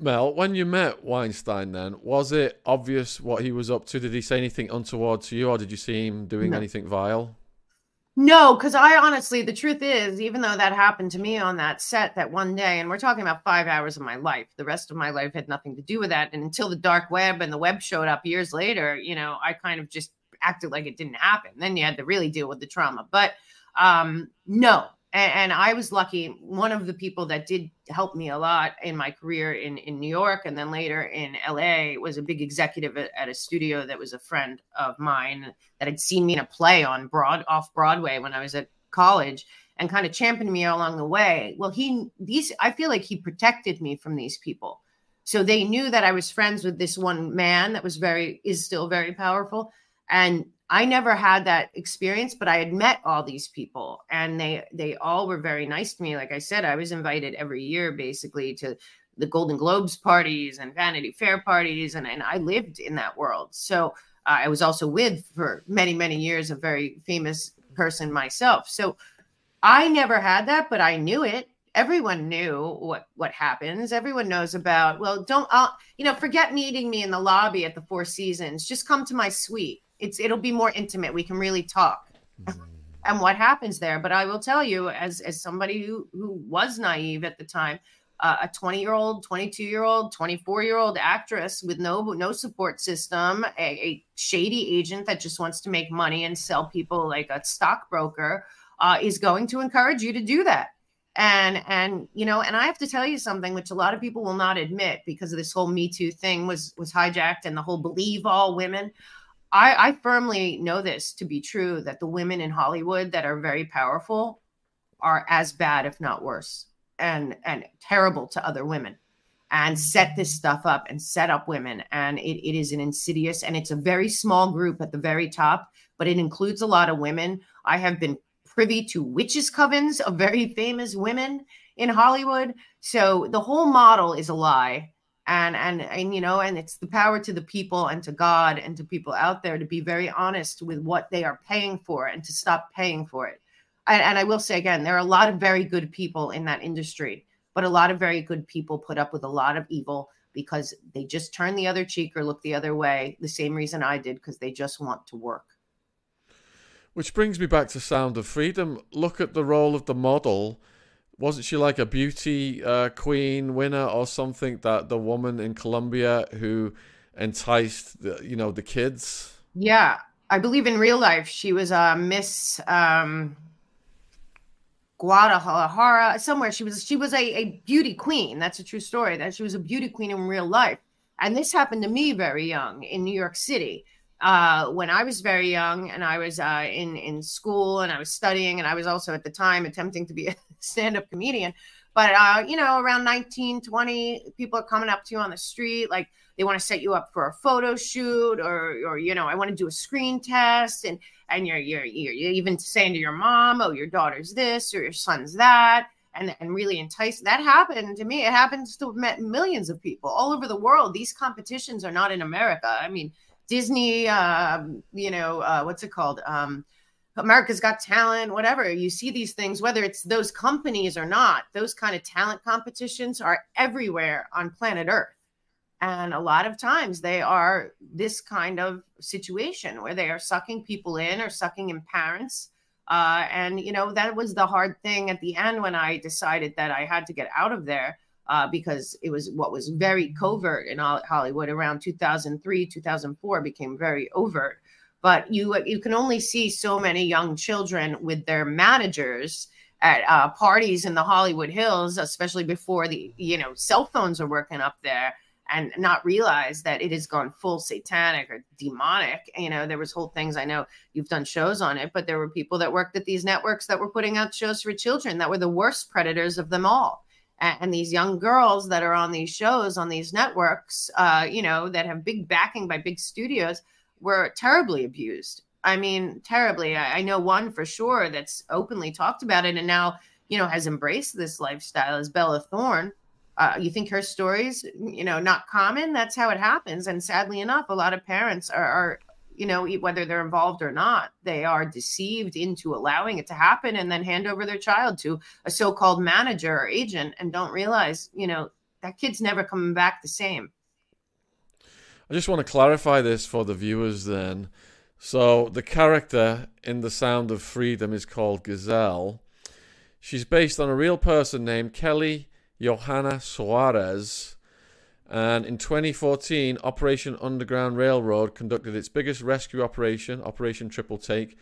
Mel, when you met Weinstein, then was it obvious what he was up to? Did he say anything untoward to you, or did you see him doing no. anything vile? No, because I honestly, the truth is, even though that happened to me on that set that one day, and we're talking about five hours of my life, the rest of my life had nothing to do with that. And until the dark web and the web showed up years later, you know, I kind of just acted like it didn't happen. Then you had to really deal with the trauma. But um, no, and, and, I was lucky. One of the people that did help me a lot in my career in, in New York and then later in LA was a big executive at, at, a studio that was a friend of mine that had seen me in a play on Broad off Broadway when I was at college and kind of championed me along the way. Well, he these I feel like he protected me from these people. So they knew that I was friends with this one man that was very is still very powerful and I never had that experience, but I had met all these people and they they all were very nice to me. Like I said, I was invited every year basically to the Golden Globes parties and Vanity Fair parties and, and I lived in that world. So uh, I was also with for many, many years a very famous person myself. So I never had that, but I knew it. Everyone knew what what happens. Everyone knows about. Well, don't I'll, you know? Forget meeting me in the lobby at the Four Seasons. Just come to my suite it's it'll be more intimate. We can really talk. Mm-hmm. and what happens there. But I will tell you, as as somebody who who was naive at the time, uh, a 20 year old, 22 year old, 24 year old actress with no no support system, a, a, shady agent that just wants to make money and sell people like a stockbroker, uh, is going to encourage you to do that. And and you know, and I have to tell you something which a lot of people will not admit because of this whole Me Too thing was was hijacked and the whole believe all women. I, I firmly know this to be true that the women in Hollywood that are very powerful are as bad, if not worse, and and terrible to other women and set this stuff up and set up women. And it, it is an insidious and it's a very small group at the very top, but it includes a lot of women. I have been privy to witches' covens of very famous women in Hollywood. So the whole model is a lie and and and you know and it's the power to the people and to god and to people out there to be very honest with what they are paying for and to stop paying for it. And, and i will say again there are a lot of very good people in that industry but a lot of very good people put up with a lot of evil because they just turn the other cheek or look the other way the same reason i did because they just want to work. Which brings me back to sound of freedom. Look at the role of the model wasn't she like a beauty uh, queen winner or something? That the woman in Colombia who enticed the, you know the kids. Yeah, I believe in real life she was a uh, Miss um, Guadalajara somewhere. She was she was a, a beauty queen. That's a true story. That she was a beauty queen in real life. And this happened to me very young in New York City uh, when I was very young and I was uh, in in school and I was studying and I was also at the time attempting to be a stand-up comedian. But uh, you know, around 19, 20, people are coming up to you on the street, like they want to set you up for a photo shoot, or or you know, I want to do a screen test, and and you're you're you're even saying to your mom, oh, your daughter's this or your son's that. And, and really entice that happened to me. It happens to met millions of people all over the world. These competitions are not in America. I mean, Disney, uh, you know, uh, what's it called? Um, America's Got Talent, whatever. You see these things, whether it's those companies or not, those kind of talent competitions are everywhere on planet Earth. And a lot of times they are this kind of situation where they are sucking people in or sucking in parents. Uh, and, you know, that was the hard thing at the end when I decided that I had to get out of there uh, because it was what was very covert in all Hollywood around 2003, 2004 became very overt. But you you can only see so many young children with their managers at uh, parties in the Hollywood Hills, especially before the you know cell phones are working up there, and not realize that it has gone full satanic or demonic. You know, there was whole things. I know you've done shows on it, but there were people that worked at these networks that were putting out shows for children that were the worst predators of them all and, these young girls that are on these shows on these networks uh, you know that have big backing by big studios were terribly abused. I mean terribly. I, I, know one for sure that's openly talked about it and now you know has embraced this lifestyle is bella thorne. Uh, you think her stories you know not common? That's how it happens. And sadly enough a lot of parents are, are you know, whether they're involved or not, they are deceived into allowing it to happen and then hand over their child to a so called manager or agent and don't realize, you know, that kid's never coming back the same. I just want to clarify this for the viewers then. So, the character in The Sound of Freedom is called Gazelle. She's based on a real person named Kelly Johanna Suarez and in 2014, Operation Underground Railroad conducted its biggest rescue operation, Operation Triple Take,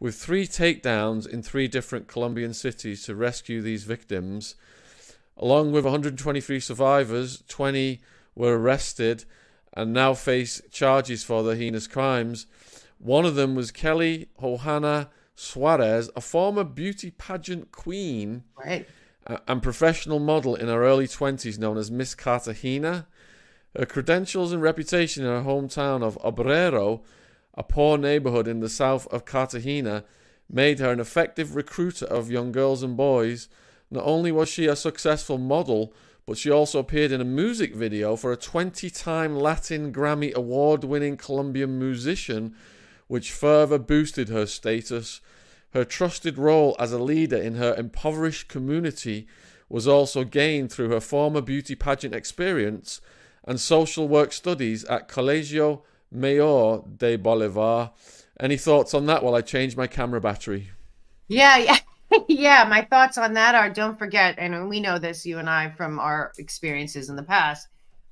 with three takedowns in three different Colombian cities to rescue these victims. Along with 123 survivors, 20 were arrested and now face charges for their heinous crimes. One of them was Kelly Johanna Suarez, a former beauty pageant queen. Right and professional model in her early 20s known as Miss Cartagena. Her credentials and reputation in her hometown of Obrero, a poor neighborhood in the south of Cartagena, made her an effective recruiter of young girls and boys. Not only was she a successful model, but she also appeared in a music video for a 20 time Latin Grammy award winning Colombian musician, which further boosted her status her trusted role as a leader in her impoverished community was also gained through her former beauty pageant experience and social work studies at Colegio Mayor de Bolivar. Any thoughts on that while I change my camera battery? Yeah, yeah. yeah, my thoughts on that are don't forget, and we know this, you and I, from our experiences in the past.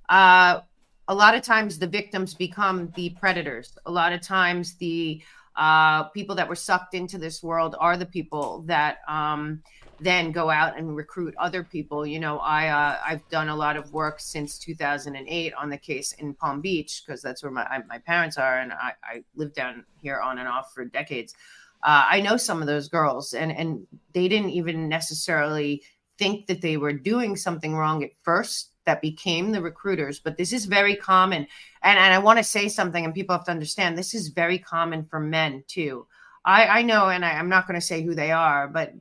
Uh, a lot of times the victims become the predators. A lot of times the uh, people that were sucked into this world are the people that um, then go out and recruit other people. You know, I uh, I've done a lot of work since 2008 on the case in Palm Beach because that's where my I, my parents are, and I, I lived down here on and off for decades. Uh, I know some of those girls, and and they didn't even necessarily think that they were doing something wrong at first that became the recruiters. But this is very common. And, and I want to say something, and people have to understand this is very common for men too. I, I know, and I, am not going to say who they are, but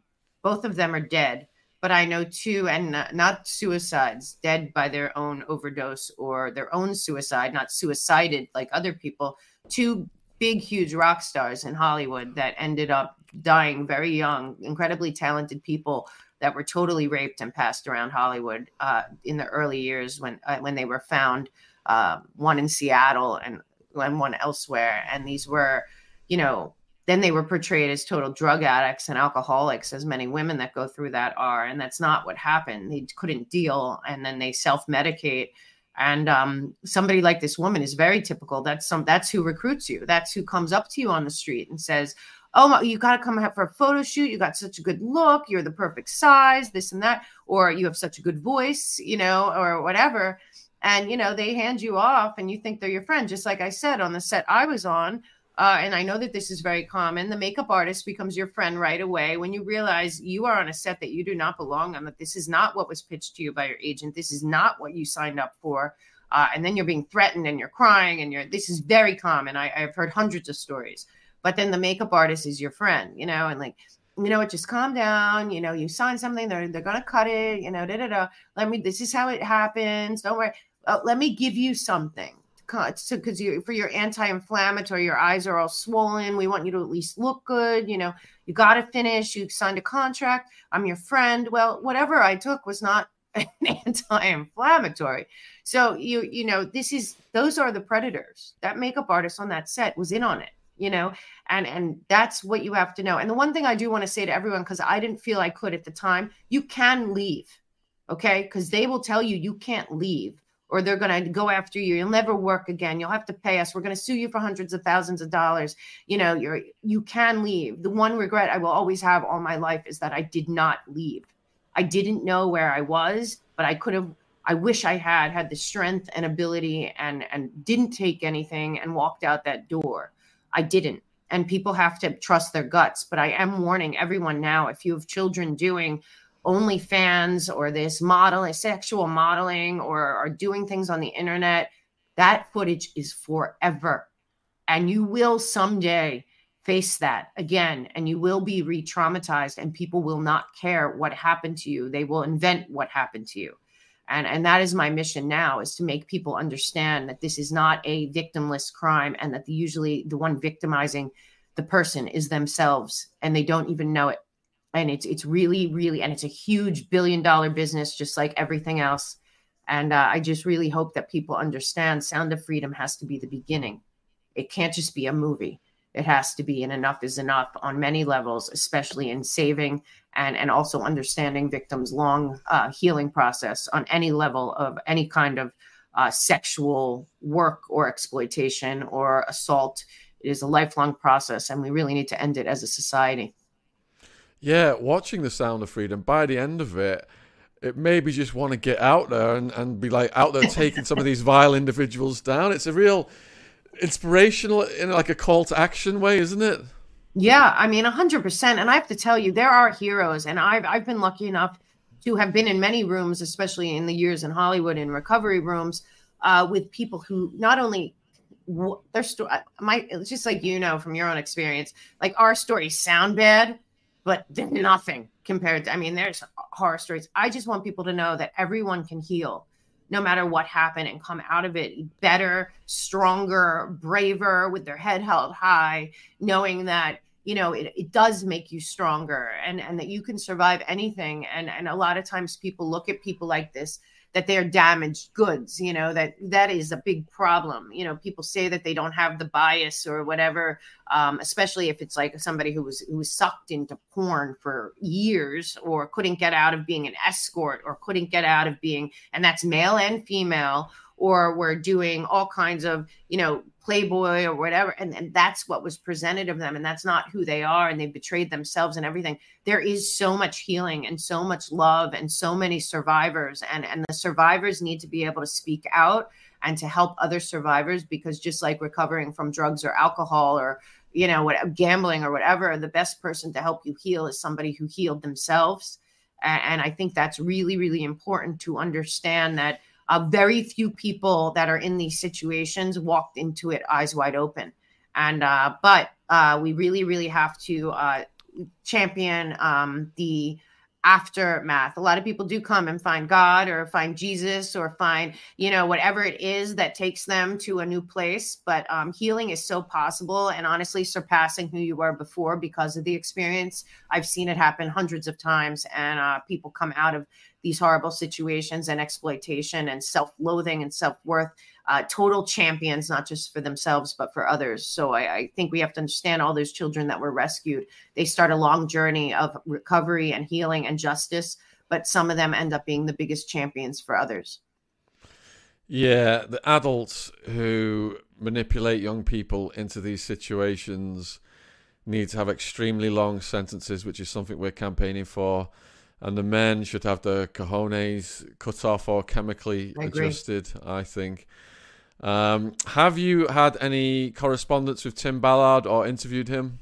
both of them are dead. But I know two, and not, not suicides, dead by their own overdose or their own suicide, not suicided like other people. Two big, huge rock stars in Hollywood that ended up dying very young, incredibly talented people that were totally raped and passed around Hollywood uh, in the early years when uh, when they were found. Uh, one in Seattle and and one elsewhere, and these were, you know, then they were portrayed as total drug addicts and alcoholics, as many women that go through that are, and that's not what happened. They couldn't deal, and then they self medicate. And um, somebody like this woman is very typical. That's some. That's who recruits you. That's who comes up to you on the street and says, oh my, you got to come out for a photo shoot. You got such a good look. You're the perfect size, this and that, or you have such a good voice, you know, or whatever. And, you know, they hand you off and you think they're your friend. Just like I said on the set I was on, uh, and I know that this is very common. The makeup artist becomes your friend right away when you realize you are on a set that you do not belong on, that this is not what was pitched to you by your agent. This is not what you signed up for. Uh, and then you're being threatened and you're crying and you're, this is very common. I, I've heard hundreds of stories but then the makeup artist is your friend, you know, and like, you know what, just calm down. You know, you sign something, they're they're gonna cut it, you know, da da da. Let me this is how it happens. Don't worry. Uh, let me give you something because you for your anti-inflammatory your eyes are all swollen we want you to at least look good you know you got to finish you signed a contract i'm your friend well whatever i took was not an anti-inflammatory so you you know this is those are the predators that makeup artist on that set was in on it you know and and that's what you have to know. And the one thing i do want to say to everyone because i didn't feel i could at the time you can leave okay? Because they will tell you you can't leave or they're going to go after you. You'll never work again. You'll have to pay us. We're going to sue you for hundreds of thousands of dollars. You know you're you can leave. The one regret i will always have all my life is that i did not leave. I didn't know where i was but i could have i wish i had had the strength and ability and and didn't take anything and walked out that door I didn't. And people have to trust their guts. But I am warning everyone now if you have children doing OnlyFans or this modeling, sexual modeling, or are doing things on the internet, that footage is forever. And you will someday face that again, and you will be re traumatized, and people will not care what happened to you. They will invent what happened to you. And, and that is my mission now is to make people understand that this is not a victimless crime and that the, usually the one victimizing the person is themselves and they don't even know it. And it's it's really really and it's a huge billion dollar business just like everything else. And uh, i just really hope that people understand sound of freedom has to be the beginning. It can't just be a movie it has to be and enough is enough on many levels especially in saving and and also understanding victims long uh, healing process on any level of any kind of uh, sexual work or exploitation or assault it is a lifelong process and we really need to end it as a society yeah, watching The Sound of Freedom, by the end of it, it made me just want to get out there and, and be like out there taking some of these vile individuals down. It's a real inspirational in like a call to action way, isn't it? Yeah, I mean, 100%. And I have to tell you, there are heroes. And I've, I've been lucky enough to have been in many rooms, especially in the years in Hollywood in recovery rooms, uh, with people who not only their story, my, it's just like you know from your own experience, like our stories sound bad, but they're nothing compared to, I mean, there's horror stories. I just want people to know that everyone can heal no matter what happened and come out of it better, stronger, braver, with their head held high, knowing that you know it, it does make you stronger and and that you can survive anything. And and a lot of times people look at people like this that they're damaged goods you know that that is a big problem. You know people say that they don't have the bias or whatever um, especially if it's like somebody who was who was sucked into porn for years or couldn't get out of being an escort or couldn't get out of being and that's male and female or we're doing all kinds of you know playboy or whatever and, and that's what was presented of them and that's not who they are and they've betrayed themselves and everything. There is so much healing and so much love and so many survivors and and the survivors need to be able to speak out and to help other survivors because just like recovering from drugs or alcohol or you know what gambling or whatever the best person to help you heal is somebody who healed themselves and, and i think that's really really important to understand that uh, very few people that are in these situations walked into it eyes wide open. And uh, but uh, we really, really have to uh, champion um, the aftermath. A lot of people do come and find God or find Jesus or find, you know, whatever it is that takes them to a new place. But um, healing is so possible and honestly surpassing who you were before because of the experience. I've seen it happen hundreds of times, and uh, people come out of these horrible situations and exploitation and self loathing and self worth. Uh, total champions, not just for themselves, but for others. So I, I, think we have to understand all those children that were rescued. They start a long journey of recovery and healing and justice, but some of them end up being the biggest champions for others. Yeah, the adults who manipulate young people into these situations need to have extremely long sentences, which is something we're campaigning for and the men should have their cojones cut off or chemically I adjusted. I think. Um, have you had any correspondence with Tim Ballard or interviewed him?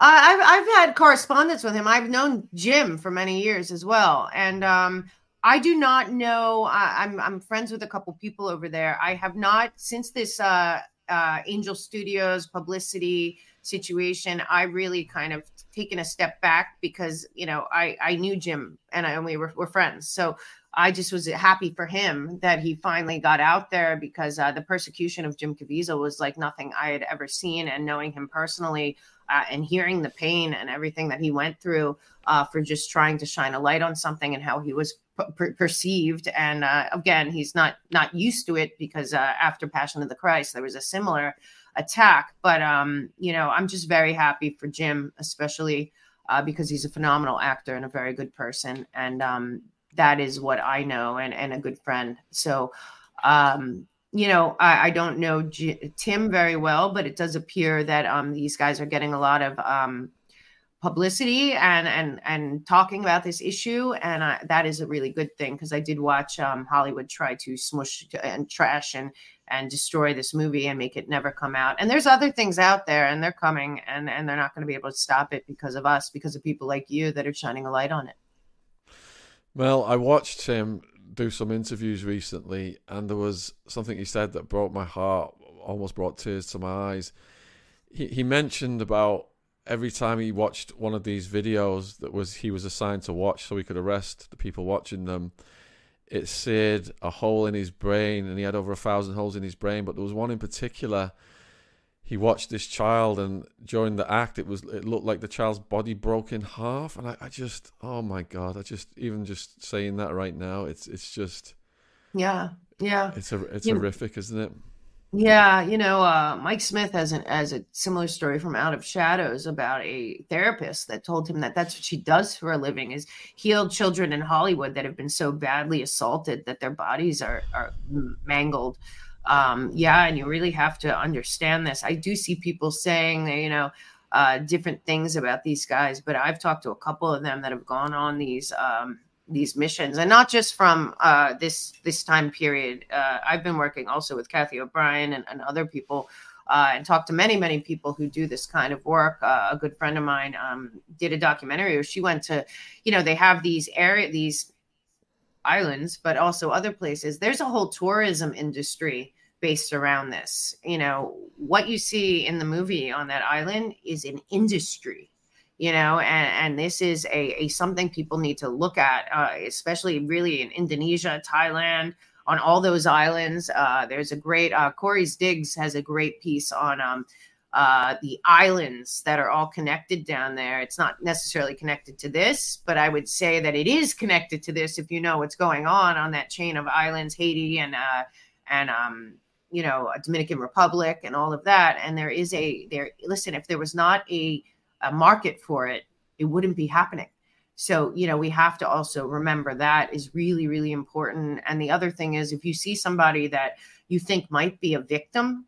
I've I've had correspondence with him. I've known Jim for many years as well, and um, I do not know. I, am I'm, I'm friends with a couple people over there. I have not since this uh, uh, Angel Studios publicity situation. I really kind of taken a step back because you know I I knew Jim and I we were, were friends. So I just was happy for him that he finally got out there because uh, the persecution of Jim Caviezel was like nothing I had ever seen. And knowing him personally uh, and hearing the pain and everything that he went through uh, for just trying to shine a light on something and how he was per- perceived. And uh, again, he's not not used to it because uh, after Passion of the Christ, there was a similar attack. But um, you know, I'm just very happy for Jim, especially uh, because he's a phenomenal actor and a very good person, and um, that is what I know and and a good friend. So. Um, you know, I, I don't know J- Tim very well, but it does appear that um, these guys are getting a lot of um, publicity and and and talking about this issue and I, that is a really good thing because i did watch um, hollywood try to smush and trash and and destroy this movie and make it never come out and there's other things out there and they're coming and and they're not going to be able to stop it because of us because of people like you that are shining a light on it Well, I watched him do some interviews recently, and there was something he said that broke my heart, almost brought tears to my eyes. He he mentioned about every time he watched one of these videos that was he was assigned to watch, so he could arrest the people watching them. It seared a hole in his brain, and he had over a thousand holes in his brain. But there was one in particular. He watched this child, and during the act, it was it looked like the child's body broke in half, and I, I just, oh my god, I just even just saying that right now, it's it's just, yeah, yeah, it's a it's You- horrific, isn't it? Yeah, you know, uh, Mike Smith has an has a similar story from Out of Shadows about a therapist that told him that that's what she does for a living is heal children in Hollywood that have been so badly assaulted that their bodies are are mangled. Um, yeah, and you really have to understand this. I do see people saying, you know, uh, different things about these guys, but I've talked to a couple of them that have gone on these um, these missions and not just from uh, this this time period. Uh, i've been working also with kathy o'brien and, and other people uh, and talked to many many people who do this kind of work. Uh, a good friend of mine um, did a documentary where she went to you know they have these area these islands but also other places. There's a whole tourism industry based around this. You know what you see in the movie on that island is an industry you know and, and this is a, a something people need to look at uh, especially really in indonesia thailand on all those islands uh, there's a great uh, corey's digs has a great piece on um, uh, the islands that are all connected down there. It's not necessarily connected to this but i would say that it is connected to this if you know what's going on on that chain of islands haiti and uh, and um, you know dominican republic and all of that. And there is a there listen if there was not a a market for it, it wouldn't be happening. So, you know, we have to also remember that is really, really important. And the other thing is, if you see somebody that you think might be a victim,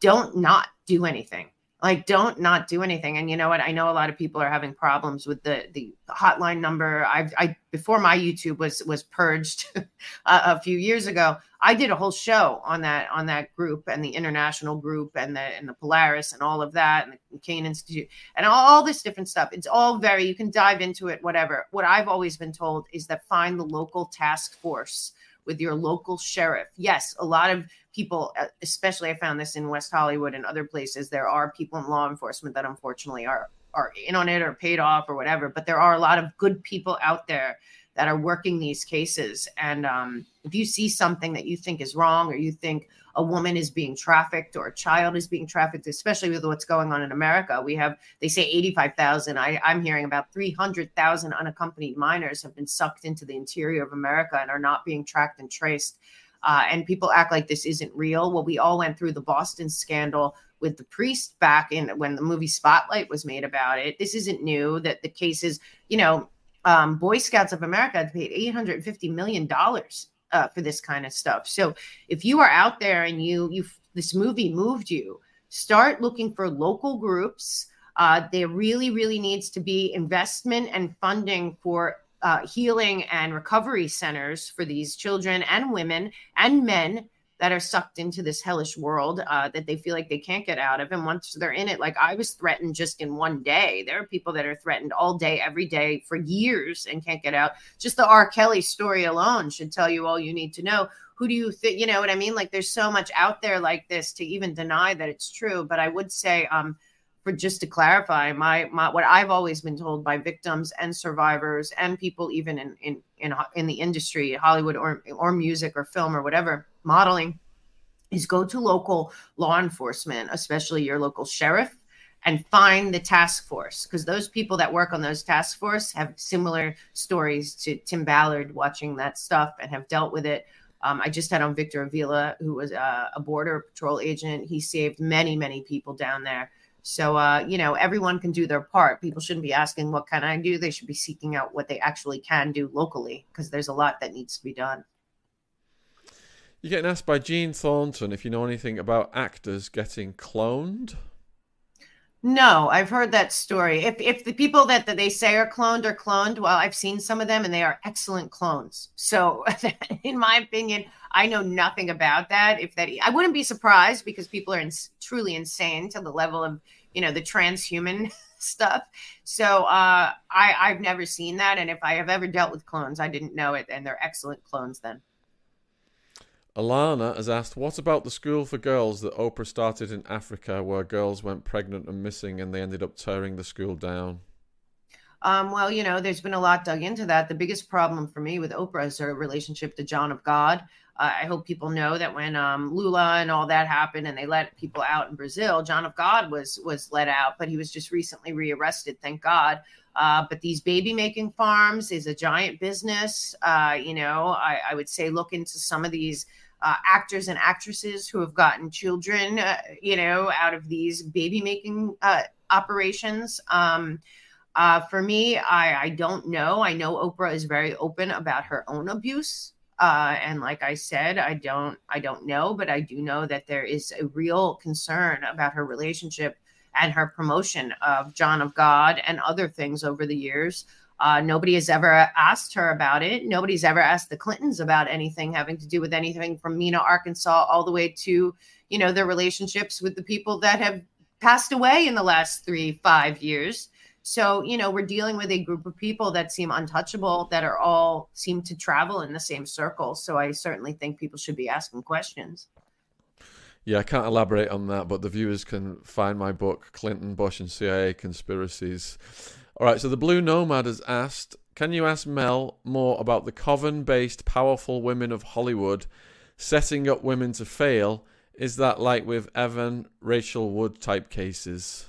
don't not do anything. Like, don't not do anything. And you know what? I know a lot of people are having problems with the the hotline number. I've I before my YouTube was was purged a, a few years ago. I did a whole show on that on that group and the international group and the and the Polaris and all of that and the McCain Institute and all, all this different stuff. It's all very you can dive into it, whatever. What I've always been told is that find the local task force with your local sheriff. Yes, a lot of people, uh, especially I found this in West Hollywood and other places, there are people in law enforcement that unfortunately are are in on it or paid off or whatever. But there are a lot of good people out there that are working these cases. And um, if you see something that you think is wrong or you think a woman is being trafficked or a child is being trafficked, especially with what's going on in America, we have, they say 85,000. I'm hearing about 300,000 unaccompanied minors have been sucked into the interior of America and are not being tracked and traced. Uh, and people act like this isn't real. Well, we all went through the Boston scandal with the priest back in when the movie Spotlight was made about it. This isn't new that the cases, you know, um, Boy Scouts of America paid $850 million uh, for this kind of stuff. So if you are out there and you, you, this movie moved you, start looking for local groups. Uh, there really, really needs to be investment and funding for uh, healing and recovery centers for these children and women and men that are sucked into this hellish world uh, that they feel like they can't get out of. And once they're in it, like I was threatened just in one day. There are people that are threatened all day, every day for years and can't get out. Just the R. Kelly story alone should tell you all you need to know. Who do you think? You know what I mean? Like there's so much out there like this to even deny that it's true. But I would say, um, for just to clarify, my, my what I've always been told by victims and survivors and people even in in in, in the industry, Hollywood or or music or film or whatever modeling is go to local law enforcement, especially your local sheriff, and find the task force because those people that work on those task force have similar stories to Tim Ballard watching that stuff and have dealt with it. Um, I just had on Victor Avila, who was uh, a border patrol agent. He saved many, many people down there. So, uh, you know, everyone can do their part. People shouldn't be asking, what can I do? They should be seeking out what they actually can do locally because there's a lot that needs to be done. You're getting asked by Gene Thornton if you know anything about actors getting cloned. No, I've heard that story. If if the people that, that they say are cloned are cloned, well, I've seen some of them and they are excellent clones. So, in my opinion, I know nothing about that. If that, I wouldn't be surprised because people are in, truly insane to the level of you know the transhuman stuff. So uh, I I've never seen that, and if I have ever dealt with clones, I didn't know it, and they're excellent clones. Then Alana has asked, "What about the school for girls that Oprah started in Africa, where girls went pregnant and missing, and they ended up tearing the school down?" Um, well, you know, there's been a lot dug into that. The biggest problem for me with Oprah is her relationship to John of God. Uh, I hope people know that when um, Lula and all that happened, and they let people out in Brazil, John of God was was let out, but he was just recently rearrested. Thank God. Uh, but these baby making farms is a giant business. Uh, you know, I, I, would say look into some of these uh, actors and actresses who have gotten children, uh, you know, out of these baby making uh, operations. Um, uh, for me, I, I don't know. I know Oprah is very open about her own abuse. Uh, and like I said, I don't I don't know, but I do know that there is a real concern about her relationship and her promotion of John of God and other things over the years. Uh, nobody has ever asked her about it. Nobody's ever asked the Clintons about anything having to do with anything from Mena, Arkansas, all the way to you know their relationships with the people that have passed away in the last three five years. So, you know, we're dealing with a group of people that seem untouchable, that are all seem to travel in the same circle. So I certainly think people should be asking questions. Yeah, I can't elaborate on that, but the viewers can find my book, Clinton, Bush, and CIA Conspiracies. All right, so the Blue Nomad has asked Can you ask Mel more about the coven based powerful women of Hollywood setting up women to fail? Is that like with Evan, Rachel Wood type cases?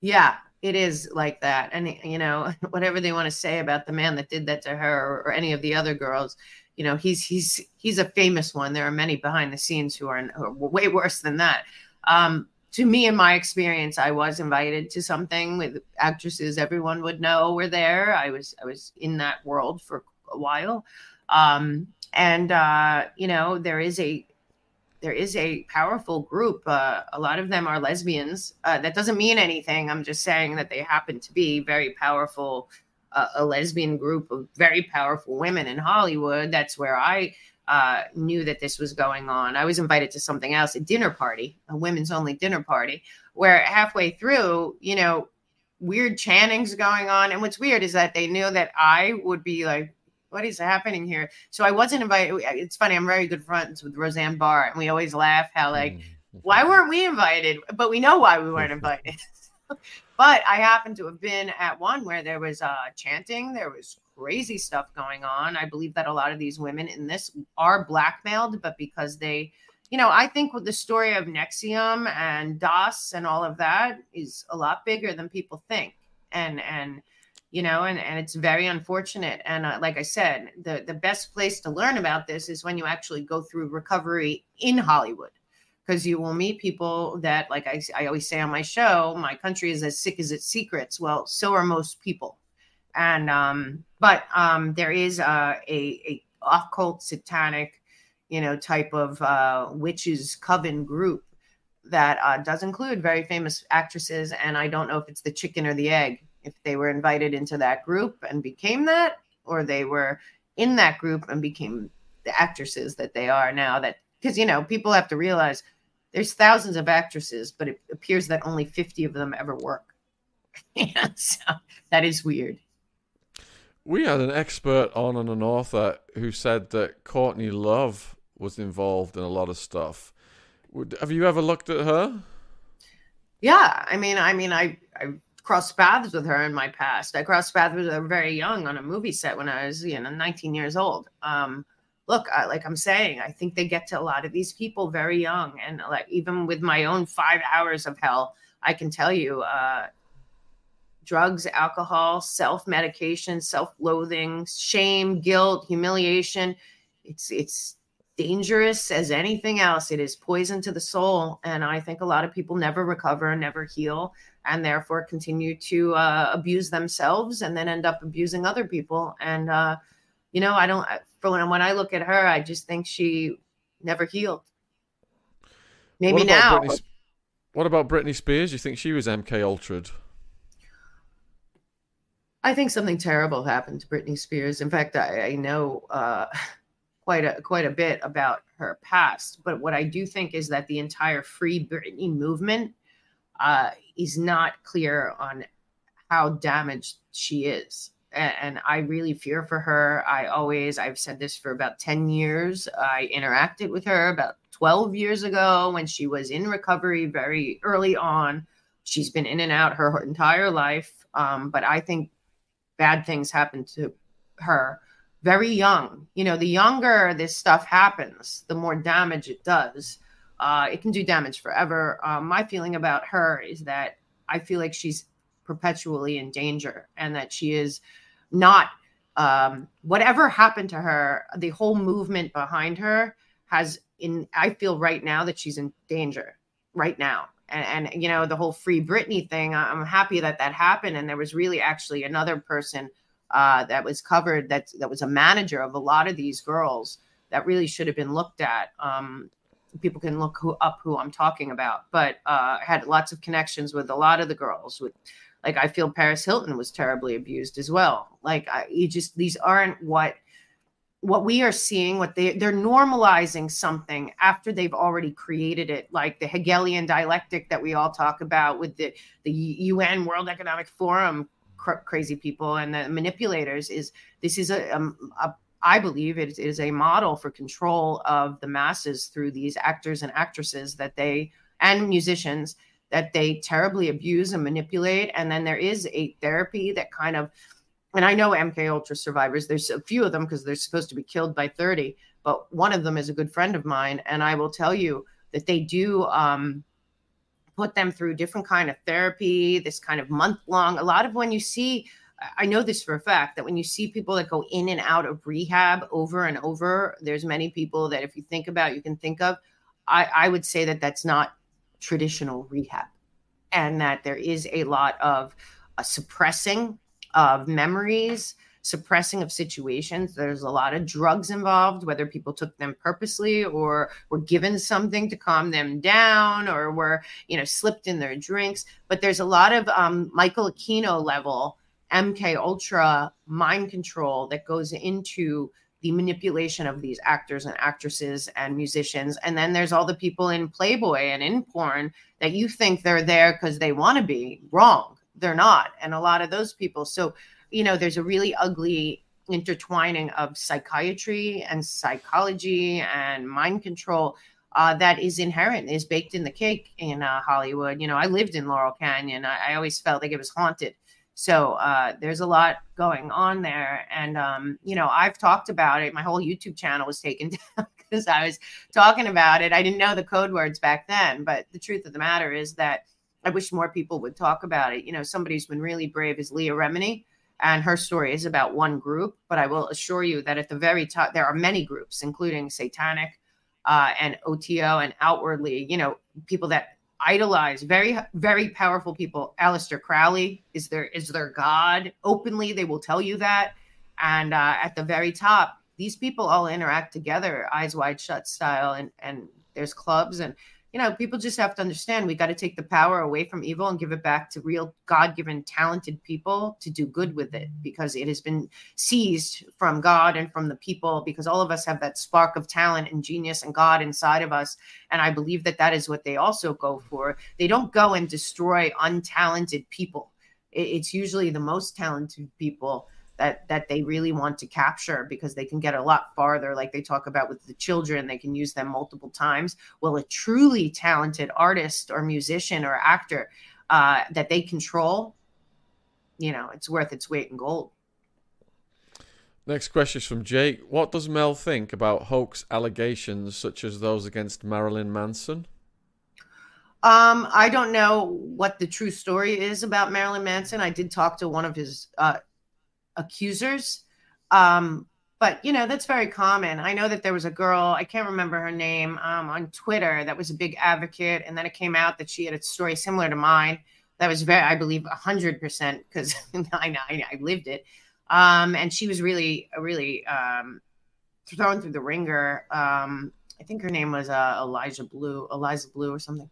Yeah, it is like that and you know whatever they want to say about the man that did that to her or, any of the other girls you know he's he's he's a famous one there are many behind the scenes who are, who are way worse than that um, to me in my experience i was invited to something with actresses everyone would know were there i was i was in that world for a while um, and uh, you know there is a there is a powerful group. Uh, a lot of them are lesbians. Uh, that doesn't mean anything. I'm just saying that they happen to be very powerful, uh, a lesbian group of very powerful women in Hollywood. That's where I uh, knew that this was going on. I was invited to something else, a dinner party, a women's only dinner party, where halfway through, you know, weird channings going on. And what's weird is that they knew that I would be like what is happening here? So I wasn't invited. It's funny. I'm very good friends with Roseanne Barr, and we always laugh how like, mm-hmm. why weren't we invited? But we know why we weren't invited. but I happened to have been at one where there was uh, chanting. There was crazy stuff going on. I believe that a lot of these women in this are blackmailed, but because they, you know, I think with the story of NXIVM and DOS and all of that is a lot bigger than people think. And and you know and, and it's very unfortunate and uh, like i said the, the best place to learn about this is when you actually go through recovery in hollywood because you will meet people that like I, I always say on my show my country is as sick as its secrets well so are most people and um but um there is uh, a a occult satanic you know type of uh witches coven group that uh, does include very famous actresses and i don't know if it's the chicken or the egg if they were invited into that group and became that, or they were in that group and became the actresses that they are now. That because you know people have to realize there's thousands of actresses, but it appears that only 50 of them ever work. yeah, so that is weird. We had an expert on and an author who said that Courtney Love was involved in a lot of stuff. Have you ever looked at her? Yeah, I mean, I mean, I I crossed paths with her in my past. I crossed paths with her very young on a movie set when I was, you know, 19 years old. Um, look, I, like I'm saying, I think they get to a lot of these people very young, and like even with my own five hours of hell, I can tell you, uh, drugs, alcohol, self medication, self loathing, shame, guilt, humiliation. It's it's dangerous as anything else. It is poison to the soul, and I think a lot of people never recover, never heal and therefore continue to uh, abuse themselves and then end up abusing other people. And, uh, you know, I don't, for when, when I look at her, I just think she never healed. Maybe what now. Britney, what about Britney Spears? You think she was MK Ultra? I think something terrible happened to Britney Spears. In fact, I, I know uh, quite a quite a bit about her past. But what I do think is that the entire Free Britney movement uh, is not clear on how damaged she is. And, and I really fear for her. I always, I've said this for about 10 years. I interacted with her about 12 years ago when she was in recovery very early on. She's been in and out her entire life. Um, but I think bad things happen to her very young. You know, the younger this stuff happens, the more damage it does. Uh, it can do damage forever. Um, my feeling about her is that I feel like she's perpetually in danger and that she is not, um, whatever happened to her, the whole movement behind her has, in, I feel right now that she's in danger right now. And, and you know, the whole free Britney thing, I'm happy that that happened. And there was really actually another person uh, that was covered that that was a manager of a lot of these girls that really should have been looked at. Um, people can look who, up who I'm talking about, but uh, had lots of connections with a lot of the girls. With like, I feel Paris Hilton was terribly abused as well. Like, I, you just these aren't what what we are seeing what they they're normalizing something after they've already created it like the hegelian dialectic that we all talk about with the the UN World Economic Forum cr- crazy people and the manipulators is this is a, um, a I believe it is a model for control of the masses through these actors and actresses that they and musicians that they terribly abuse and manipulate. And then there is a therapy that kind of, and I know MK Ultra survivors. There's a few of them because they're supposed to be killed by 30, but one of them is a good friend of mine, and I will tell you that they do. Um, put them through different kind of therapy this kind of month long a lot of when you see i know this for a fact that when you see people that go in and out of rehab over and over there's many people that if you think about you can think of i, I would say that that's not traditional rehab and that there is a lot of uh, suppressing of memories suppressing of situations. There's a lot of drugs involved, whether people took them purposely or were given something to calm them down or were, you know, slipped in their drinks. But there's a lot of um, Michael Aquino level MK Ultra mind control that goes into the manipulation of these actors and actresses and musicians. And then there's all the people in Playboy and in porn that you think they're there because they want to be wrong. They're not. And a lot of those people. So you know, there's a really ugly intertwining of psychiatry and psychology and mind control uh, that is inherent, is baked in the cake in uh, Hollywood. You know, I lived in Laurel Canyon. I, I always felt like it was haunted. So uh, there's a lot going on there. And, um, you know, I've talked about it. My whole YouTube channel was taken down because I was talking about it. I didn't know the code words back then. But the truth of the matter is that I wish more people would talk about it. You know, somebody who's been really brave is Leah Remini and her story is about one group. But I will assure you that at the very top, there are many groups, including Satanic uh, and OTO, and outwardly, you know, people that idolize very, very powerful people. Aleister Crowley is their is their god. Openly, they will tell you that. And uh, at the very top, these people all interact together, eyes wide shut style, and and there's clubs and you know, people just have to understand we got to take the power away from evil and give it back to real God given, talented people to do good with it because it has been seized from God and from the people because all of us have that spark of talent and genius and God inside of us. And I believe that that is what they also go for. They don't go and destroy untalented people, it's usually the most talented people that that they really want to capture because they can get a lot farther like they talk about with the children they can use them multiple times well a truly talented artist or musician or actor uh, that they control you know it's worth its weight in gold Next question is from Jake. What does Mel think about hoax allegations such as those against Marilyn Manson? Um, I don't know what the true story is about Marilyn Manson. I did talk to one of his uh, accusers. Um, but you know that's very common. I know that there was a girl I can't remember her name um, on Twitter that was a big advocate, and then it came out that she had a story similar to mine. That was very, I believe, hundred percent because I know I, I, lived it. Um, and she was really, really um, thrown through the ringer. Um, I think her name was uh, Elijah Blue, Eliza Blue, or something.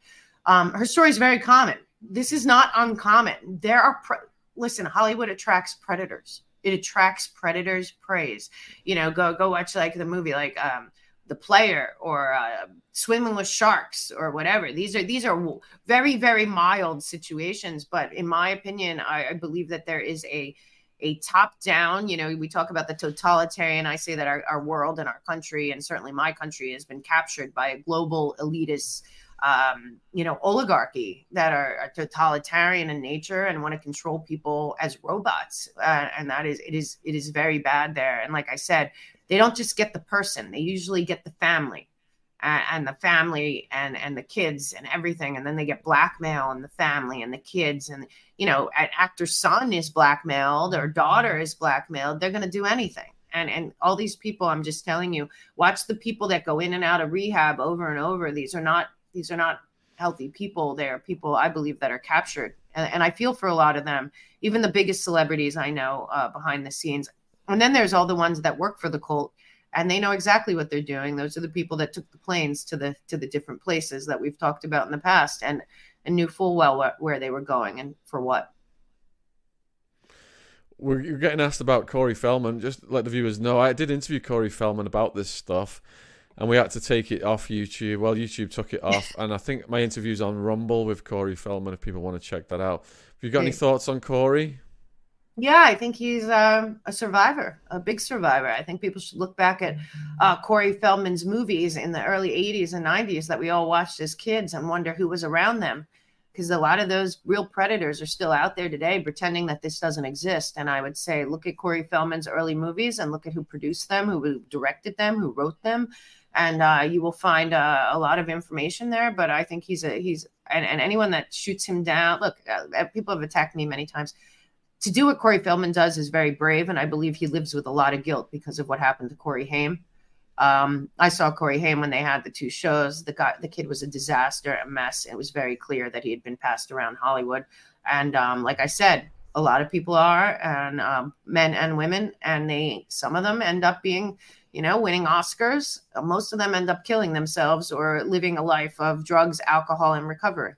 Um, her story is very common. This is not uncommon. There are pre- listen. Hollywood attracts predators it attracts predators praise you know go go watch like the movie like um the player or uh, swimming with sharks or whatever. These are these are very very mild situations, but in my opinion, I, I believe that there is a a top down you know we talk about the totalitarian i say that our, our world and our country and certainly my country has been captured by a global elitist um, you know oligarchy that are, totalitarian in nature and want to control people as robots. Uh, and that is it is it is very bad there. And like i said they don't just get the person they usually get the family and, and the family and and the kids and everything. And then they get blackmail and the family and the kids. And you know an actor's son is blackmailed or daughter is blackmailed they're going to do anything. And and all these people i'm just telling you watch the people that go in and out of rehab over and over. These are not these are not healthy people they are people i believe that are captured and, and i feel for a lot of them even the biggest celebrities i know uh, behind the scenes and then there's all the ones that work for the cult and they know exactly what they're doing. Those are the people that took the planes to the to the different places that we've talked about in the past and and knew full well what, where they were going and for what. We're, you're getting asked about Corey Feldman. Just let the viewers know, I did interview Corey Feldman about this stuff, and we had to take it off YouTube. Well, YouTube took it off, and I think my interview's on Rumble with Corey Feldman. If people want to check that out, have you got any thoughts on Corey? Yeah, I think he's uh, a survivor, a big survivor. I think people should look back at uh, Corey Feldman's movies in the early 80s and 90s that we all watched as kids and wonder who was around them. Because a lot of those real predators are still out there today pretending that this doesn't exist. And I would say, look at Corey Feldman's early movies and look at who produced them, who directed them, who wrote them. And uh, you will find uh, a lot of information there. But I think he's a, he's, and, and anyone that shoots him down, look, uh, people have attacked me many times to do what Corey Feldman does is very brave, and I believe he lives with a lot of guilt because of what happened to Corey Haim. Um, I saw Corey Haim when they had the two shows. The guy, the kid was a disaster, a mess. It was very clear that he had been passed around Hollywood, and um, like I said, a lot of people are, and um, men and women, and they some of them end up being, you know, winning Oscars. Most of them end up killing themselves or living a life of drugs, alcohol, and recovery.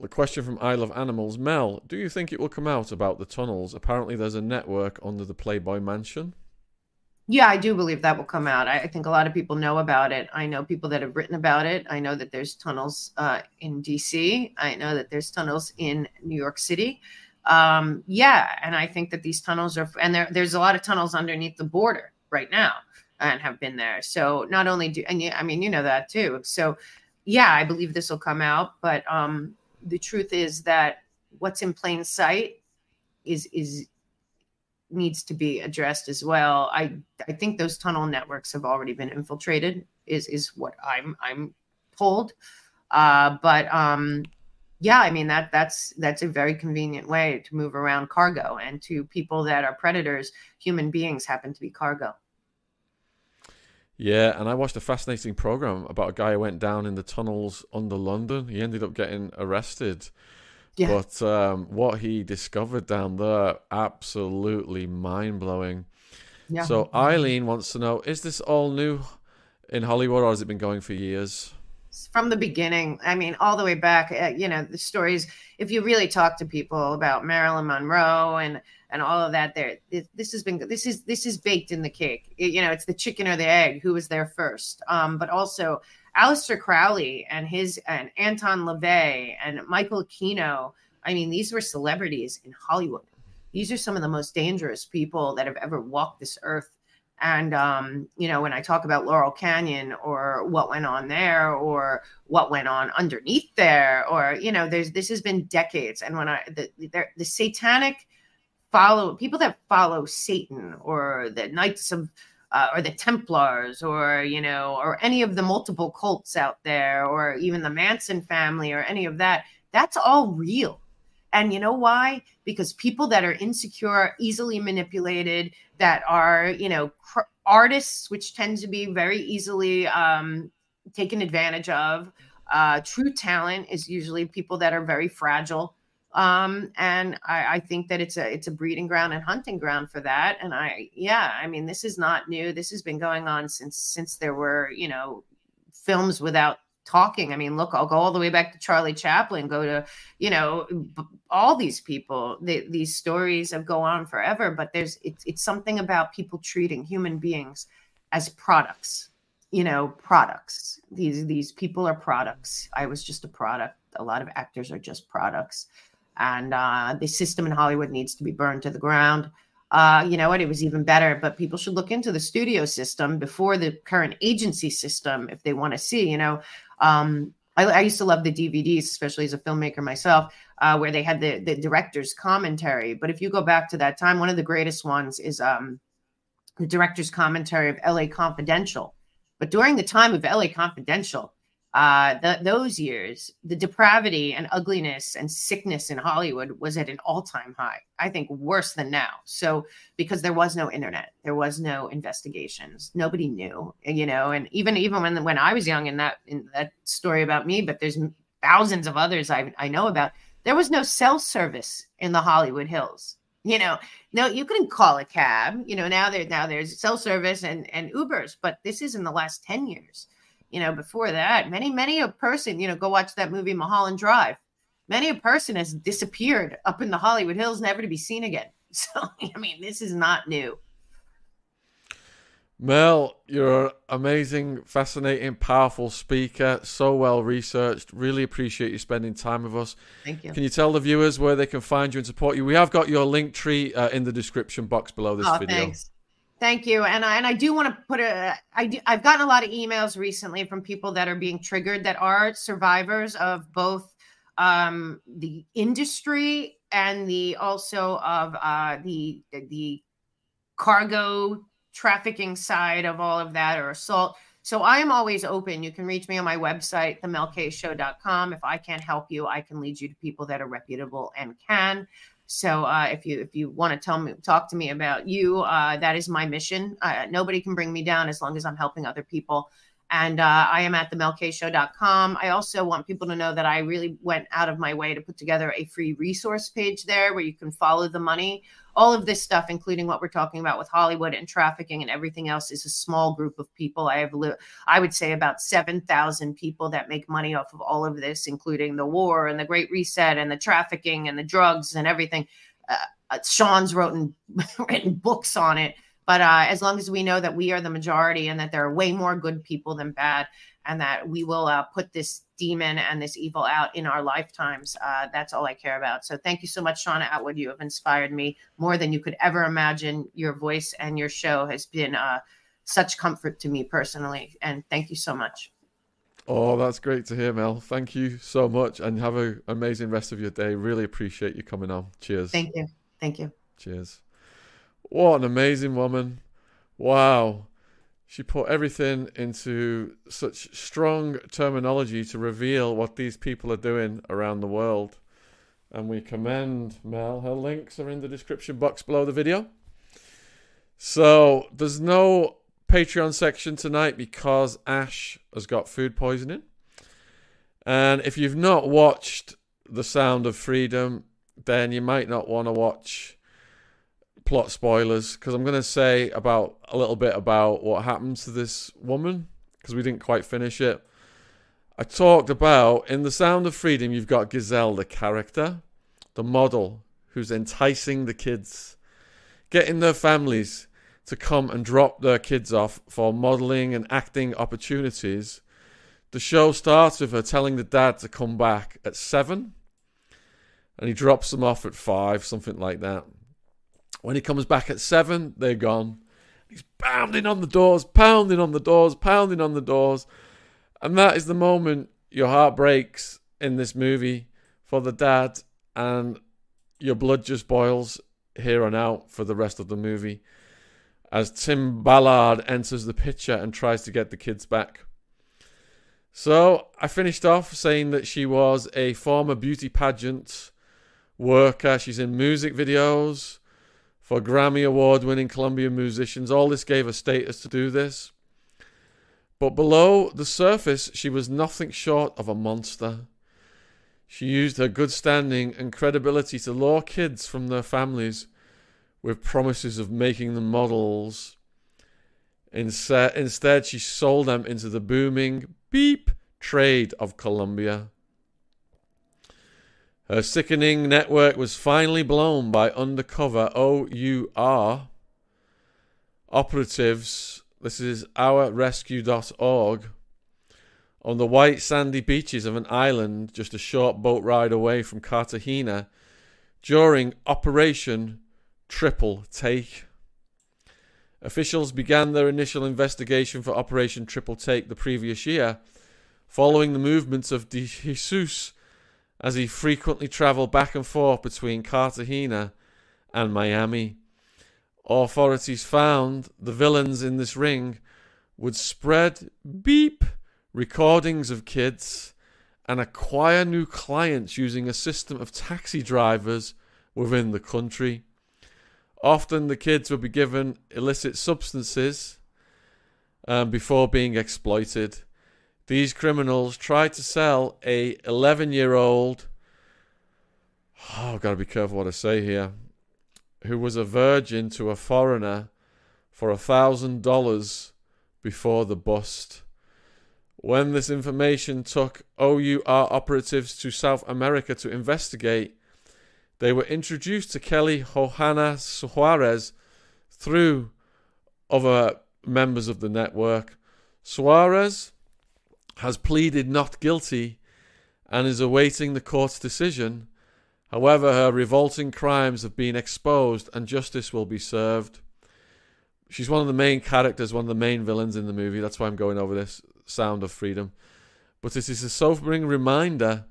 The question from I Love Animals. Mel, do you think it will come out about the tunnels? Apparently, there's a network under the Playboy Mansion. Yeah, I do believe that will come out. I, I, think a lot of people know about it. I know people that have written about it. I know that there's tunnels uh, in DC. I know that there's tunnels in New York City. Um, yeah, and I think that these tunnels are, and there, there's a lot of tunnels underneath the border right now and have been there. So not only do, and I mean, you know that too. So yeah, I believe this will come out, but um, the truth is that what's in plain sight is is needs to be addressed as well. I I think those tunnel networks have already been infiltrated. Is is what I'm I'm told. Uh, but um, yeah, I mean that that's that's a very convenient way to move around cargo, and to people that are predators, human beings happen to be cargo. Yeah, and I watched a fascinating program about a guy who went down in the tunnels under London. He ended up getting arrested. Yeah. But um, what he discovered down there, absolutely mind blowing. Yeah. So Eileen wants to know: Is this all new in Hollywood, or has it been going for years? From the beginning, I mean, all the way back. Uh, you know, the stories. If you really talk to people about Marilyn Monroe and and all of that there this has been this is this is baked in the cake it, you know it's the chicken or the egg who was there first um, but also Aleister Crowley and his and Anton LaVey and Michael Aquino I mean these were celebrities in Hollywood these are some of the most dangerous people that have ever walked this earth and um, you know when i talk about laurel canyon or what went on there or what went on underneath there or you know there's this has been decades and when i the the, the satanic follow people that follow Satan or the Knights of uh, or the Templars or you know or any of the multiple cults out there or even the Manson family or any of that that's all real. And you know why? Because people that are insecure, easily manipulated, that are, you know, artists, which tend to be very easily um, taken advantage of. Uh, true talent is usually people that are very fragile um, and I, I, think that it's a it's a breeding ground and hunting ground for that. And I yeah, I mean this is not new. This has been going on since since there were you know films without talking. I mean, look, I'll go all the way back to Charlie Chaplin. Go to you know all these people. They, these stories have go on forever. But there's it's it's something about people treating human beings as products. You know, products. These these people are products. I was just a product. A lot of actors are just products, and uh, the system in Hollywood needs to be burned to the ground. Uh, you know what? It was even better, but people should look into the studio system before the current agency system if they want to see. You know, um, I, I, used to love the DVDs, especially as a filmmaker myself, uh, where they had the the director's commentary. But if you go back to that time, one of the greatest ones is um, the director's commentary of LA Confidential. But during the time of LA Confidential, uh, the, those years, the depravity and ugliness and sickness in Hollywood was at an all time high. I think worse than now. So, because there was no internet, there was no investigations, nobody knew, you know, and even even when when I was young, in that in that story about me, but there's thousands of others I, I know about. There was no cell service in the Hollywood Hills. You know, no, you couldn't call a cab. You know, now there now there's cell service and and Ubers, but this is in the last ten years you know, before that, many, many a person, you know, go watch that movie Mulholland Drive. Many a person has disappeared up in the Hollywood Hills, never to be seen again. So, I mean, this is not new. Mel, you're an amazing, fascinating, powerful speaker, so well researched. Really appreciate you spending time with us. Thank you. Can you tell the viewers where they can find you and support you? We have got your link tree uh, in the description box below this oh, video. Thanks. Thank you. And I, and I do want to put a, I do, I've gotten a lot of emails recently from people that are being triggered that are survivors of both um, the industry and the also of uh, the, the cargo trafficking side of all of that or assault. So I am always open. You can reach me on my website, themelkshow.com. If I can't help you, I can lead you to people that are reputable and can. So uh, if you if you want to tell me talk to me about you, uh, that is my mission. Uh, nobody can bring me down as long as I'm helping other people. And uh, I am at themelkshow.com. I also want people to know that I really went out of my way to put together a free resource page there where you can follow the money all of this stuff, including what we're talking about with Hollywood and trafficking and everything else, is a small group of people. I have, I would say, about seven thousand people that make money off of all of this, including the war and the Great Reset and the trafficking and the drugs and everything. Uh, uh Shaun's written written books on it. But uh, as long as we know that we are the majority and that there are way more good people than bad, and that we will uh, put this demon and this evil out in our lifetimes. Uh, that's all I care about. So thank you so much, Shaun Attwood. You have inspired me more than you could ever imagine. Your voice and your show has been uh, such comfort to me personally. And thank you so much. Oh, that's great to hear, Mel. Thank you so much and have an amazing rest of your day. Really appreciate you coming on. Cheers. Thank you. Thank you. Cheers. What an amazing woman. Wow. She put everything into such strong terminology to reveal what these people are doing around the world. And we commend Mel. Her links are in the description box below the video. So there's no Patreon section tonight because Ash has got food poisoning. And if you've not watched The Sound of Freedom, then you might not want to watch plot spoilers because I'm going to say about a little bit about what happened to this woman because we didn't quite finish it. I talked about in The Sound of Freedom, you've got Giselle, the character, the model who's enticing the kids, getting their families to come and drop their kids off for modeling and acting opportunities. The show starts with her telling the dad to come back at seven, and he drops them off at five, something like that. When he comes back at seven, they're gone. He's pounding on the doors, pounding on the doors, pounding on the doors. And that is the moment your heart breaks in this movie for the dad, and your blood just boils here and out for the rest of the movie as Tim Ballard enters the picture and tries to get the kids back. So I finished off saying that she was a former beauty pageant worker. She's in music videos for Grammy Award winning Colombian musicians. All this gave her status to do this. But below the surface, she was nothing short of a monster. She used her good standing and credibility to lure kids from their families with promises of making them models. Instead, she sold them into the booming beep trade of Colombia. Her sickening network was finally blown by undercover OUR operatives This is ourrescue.org. On the white sandy beaches of an island just a short boat ride away from Cartagena during Operation Triple Take. Officials began their initial investigation for Operation Triple Take the previous year, following the movements of De Jesus as he frequently traveled back and forth between Cartagena and Miami. Authorities found the villains in this ring would spread beep recordings of kids and acquire new clients using a system of taxi drivers within the country. Often the kids would be given illicit substances um, before being exploited. These criminals tried to sell a 11 year old. Oh, I've got to be careful what I say here. Who was a virgin to a foreigner for a thousand dollars before the bust. When this information took OUR operatives to South America to investigate, they were introduced to Kelly Johanna Suarez through other members of the network. Suarez has pleaded not guilty and is awaiting the court's decision. However, her revolting crimes have been exposed and justice will be served. She's one of the main characters, one of the main villains in the movie. That's why I'm going over this Sound of Freedom. But it is a sobering reminder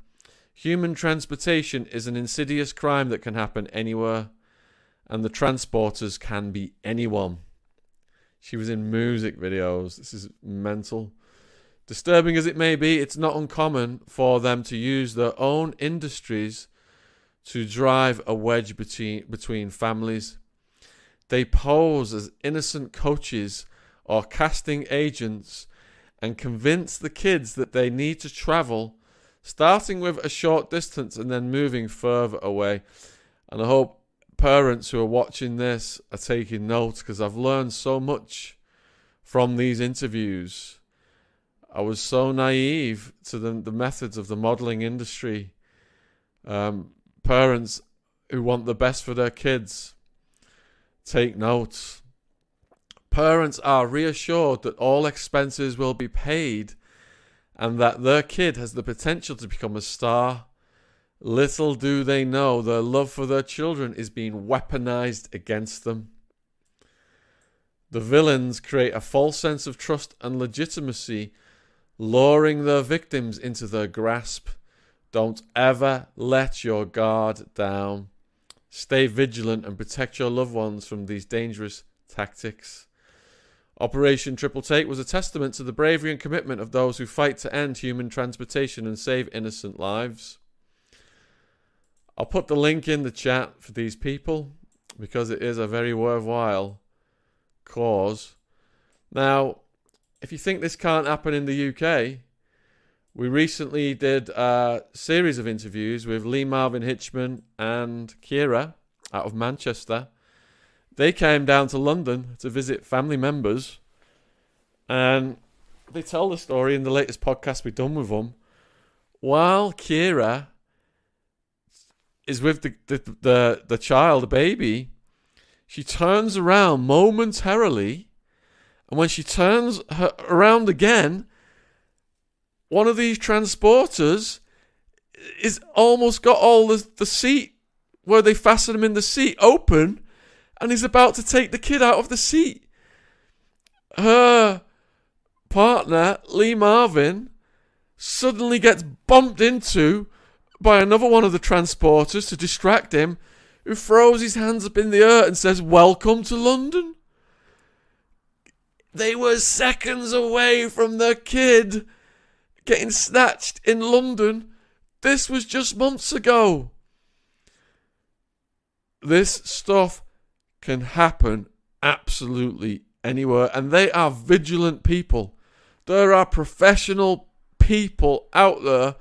Human transportation is an insidious crime that can happen anywhere, and the transporters can be anyone. She was in music videos. This is mental. Disturbing as it may be, it's not uncommon for them to use their own industries to drive a wedge between, between families. They pose as innocent coaches or casting agents and convince the kids that they need to travel starting with a short distance and then moving further away. And I hope parents who are watching this are taking notes because I've learned so much from these interviews. I was so naive to the, the methods of the modeling industry. Um, parents who want the best for their kids, take notes. Parents are reassured that all expenses will be paid and that their kid has the potential to become a star. Little do they know their love for their children is being weaponized against them. The villains create a false sense of trust and legitimacy, luring their victims into their grasp. Don't ever let your guard down. Stay vigilant and protect your loved ones from these dangerous tactics. Operation Triple Take was a testament to the bravery and commitment of those who fight to end human transportation and save innocent lives. I'll put the link in the chat for these people because it is a very worthwhile cause. Now, if you think this can't happen in the UK, we recently did a series of interviews with Lee Marvin Hitchman and Kira out of Manchester they came down to London to visit family members, and they tell the story in the latest podcast we've done with them. While Kira is with the the the, the child, the baby, she turns around momentarily, and when she turns her around again, one of these transporters is almost got all the, the seat where they fasten him in the seat open and he's about to take the kid out of the seat. Her partner, Lee Marvin, suddenly gets bumped into by another one of the transporters to distract him, who throws his hands up in the air and says, Welcome to London. They were seconds away from the kid getting snatched in London. This was just months ago. This stuff can happen absolutely anywhere, and they are vigilant people. There are professional people out there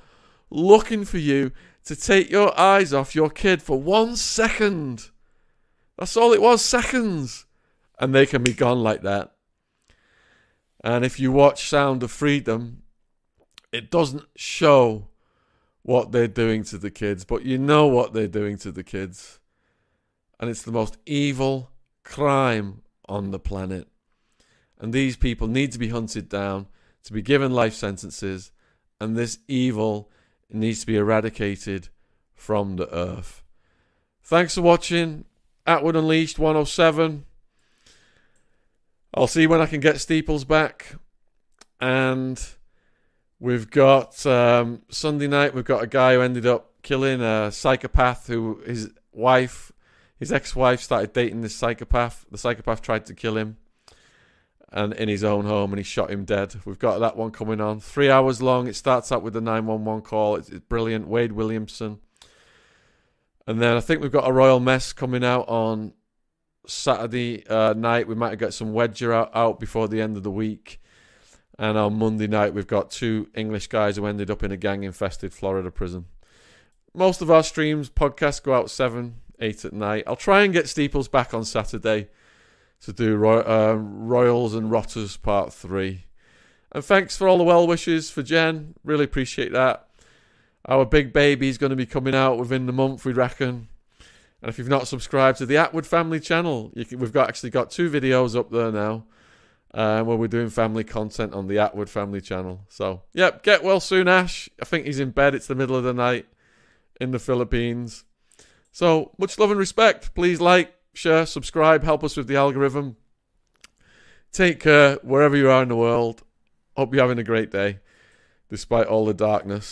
looking for you to take your eyes off your kid for one second. That's all it was, seconds. And they can be gone like that. And if you watch Sound of Freedom, it doesn't show what they're doing to the kids, but you know what they're doing to the kids and it's the most evil crime on the planet. And these people need to be hunted down, to be given life sentences, and this evil needs to be eradicated from the earth. Thanks for watching. Attwood Unleashed 107. I'll see when I can get Steeples back. And we've got um, Sunday night, we've got a guy who ended up killing a psychopath who his wife, his ex wife, started dating this psychopath. The psychopath tried to kill him and in his own home and he shot him dead. We've got that one coming on. Three hours long. It starts out with the 911 call. It's, it's brilliant. Wade Williamson. And then I think we've got a Royal Mess coming out on Saturday uh, night. We might get some Wedger out, out before the end of the week. And on Monday night, we've got two English guys who ended up in a gang infested Florida prison. Most of our streams, podcasts go out 7, 8 at night. I'll try and get Steeples back on Saturday to do Roy- uh, Royals and Rotters Part 3. And thanks for all the well wishes for Jen. Really appreciate that. Our big baby is going to be coming out within the month, we reckon. And if you've not subscribed to the Attwood Family channel, can, we've got actually got two videos up there now uh, where we're doing family content on the Attwood Family channel. So, yep, get well soon, Ash. I think he's in bed. It's the middle of the night in the Philippines. So, much love and respect. Please like, share, subscribe, help us with the algorithm. Take care wherever you are in the world. Hope you're having a great day, despite all the darkness.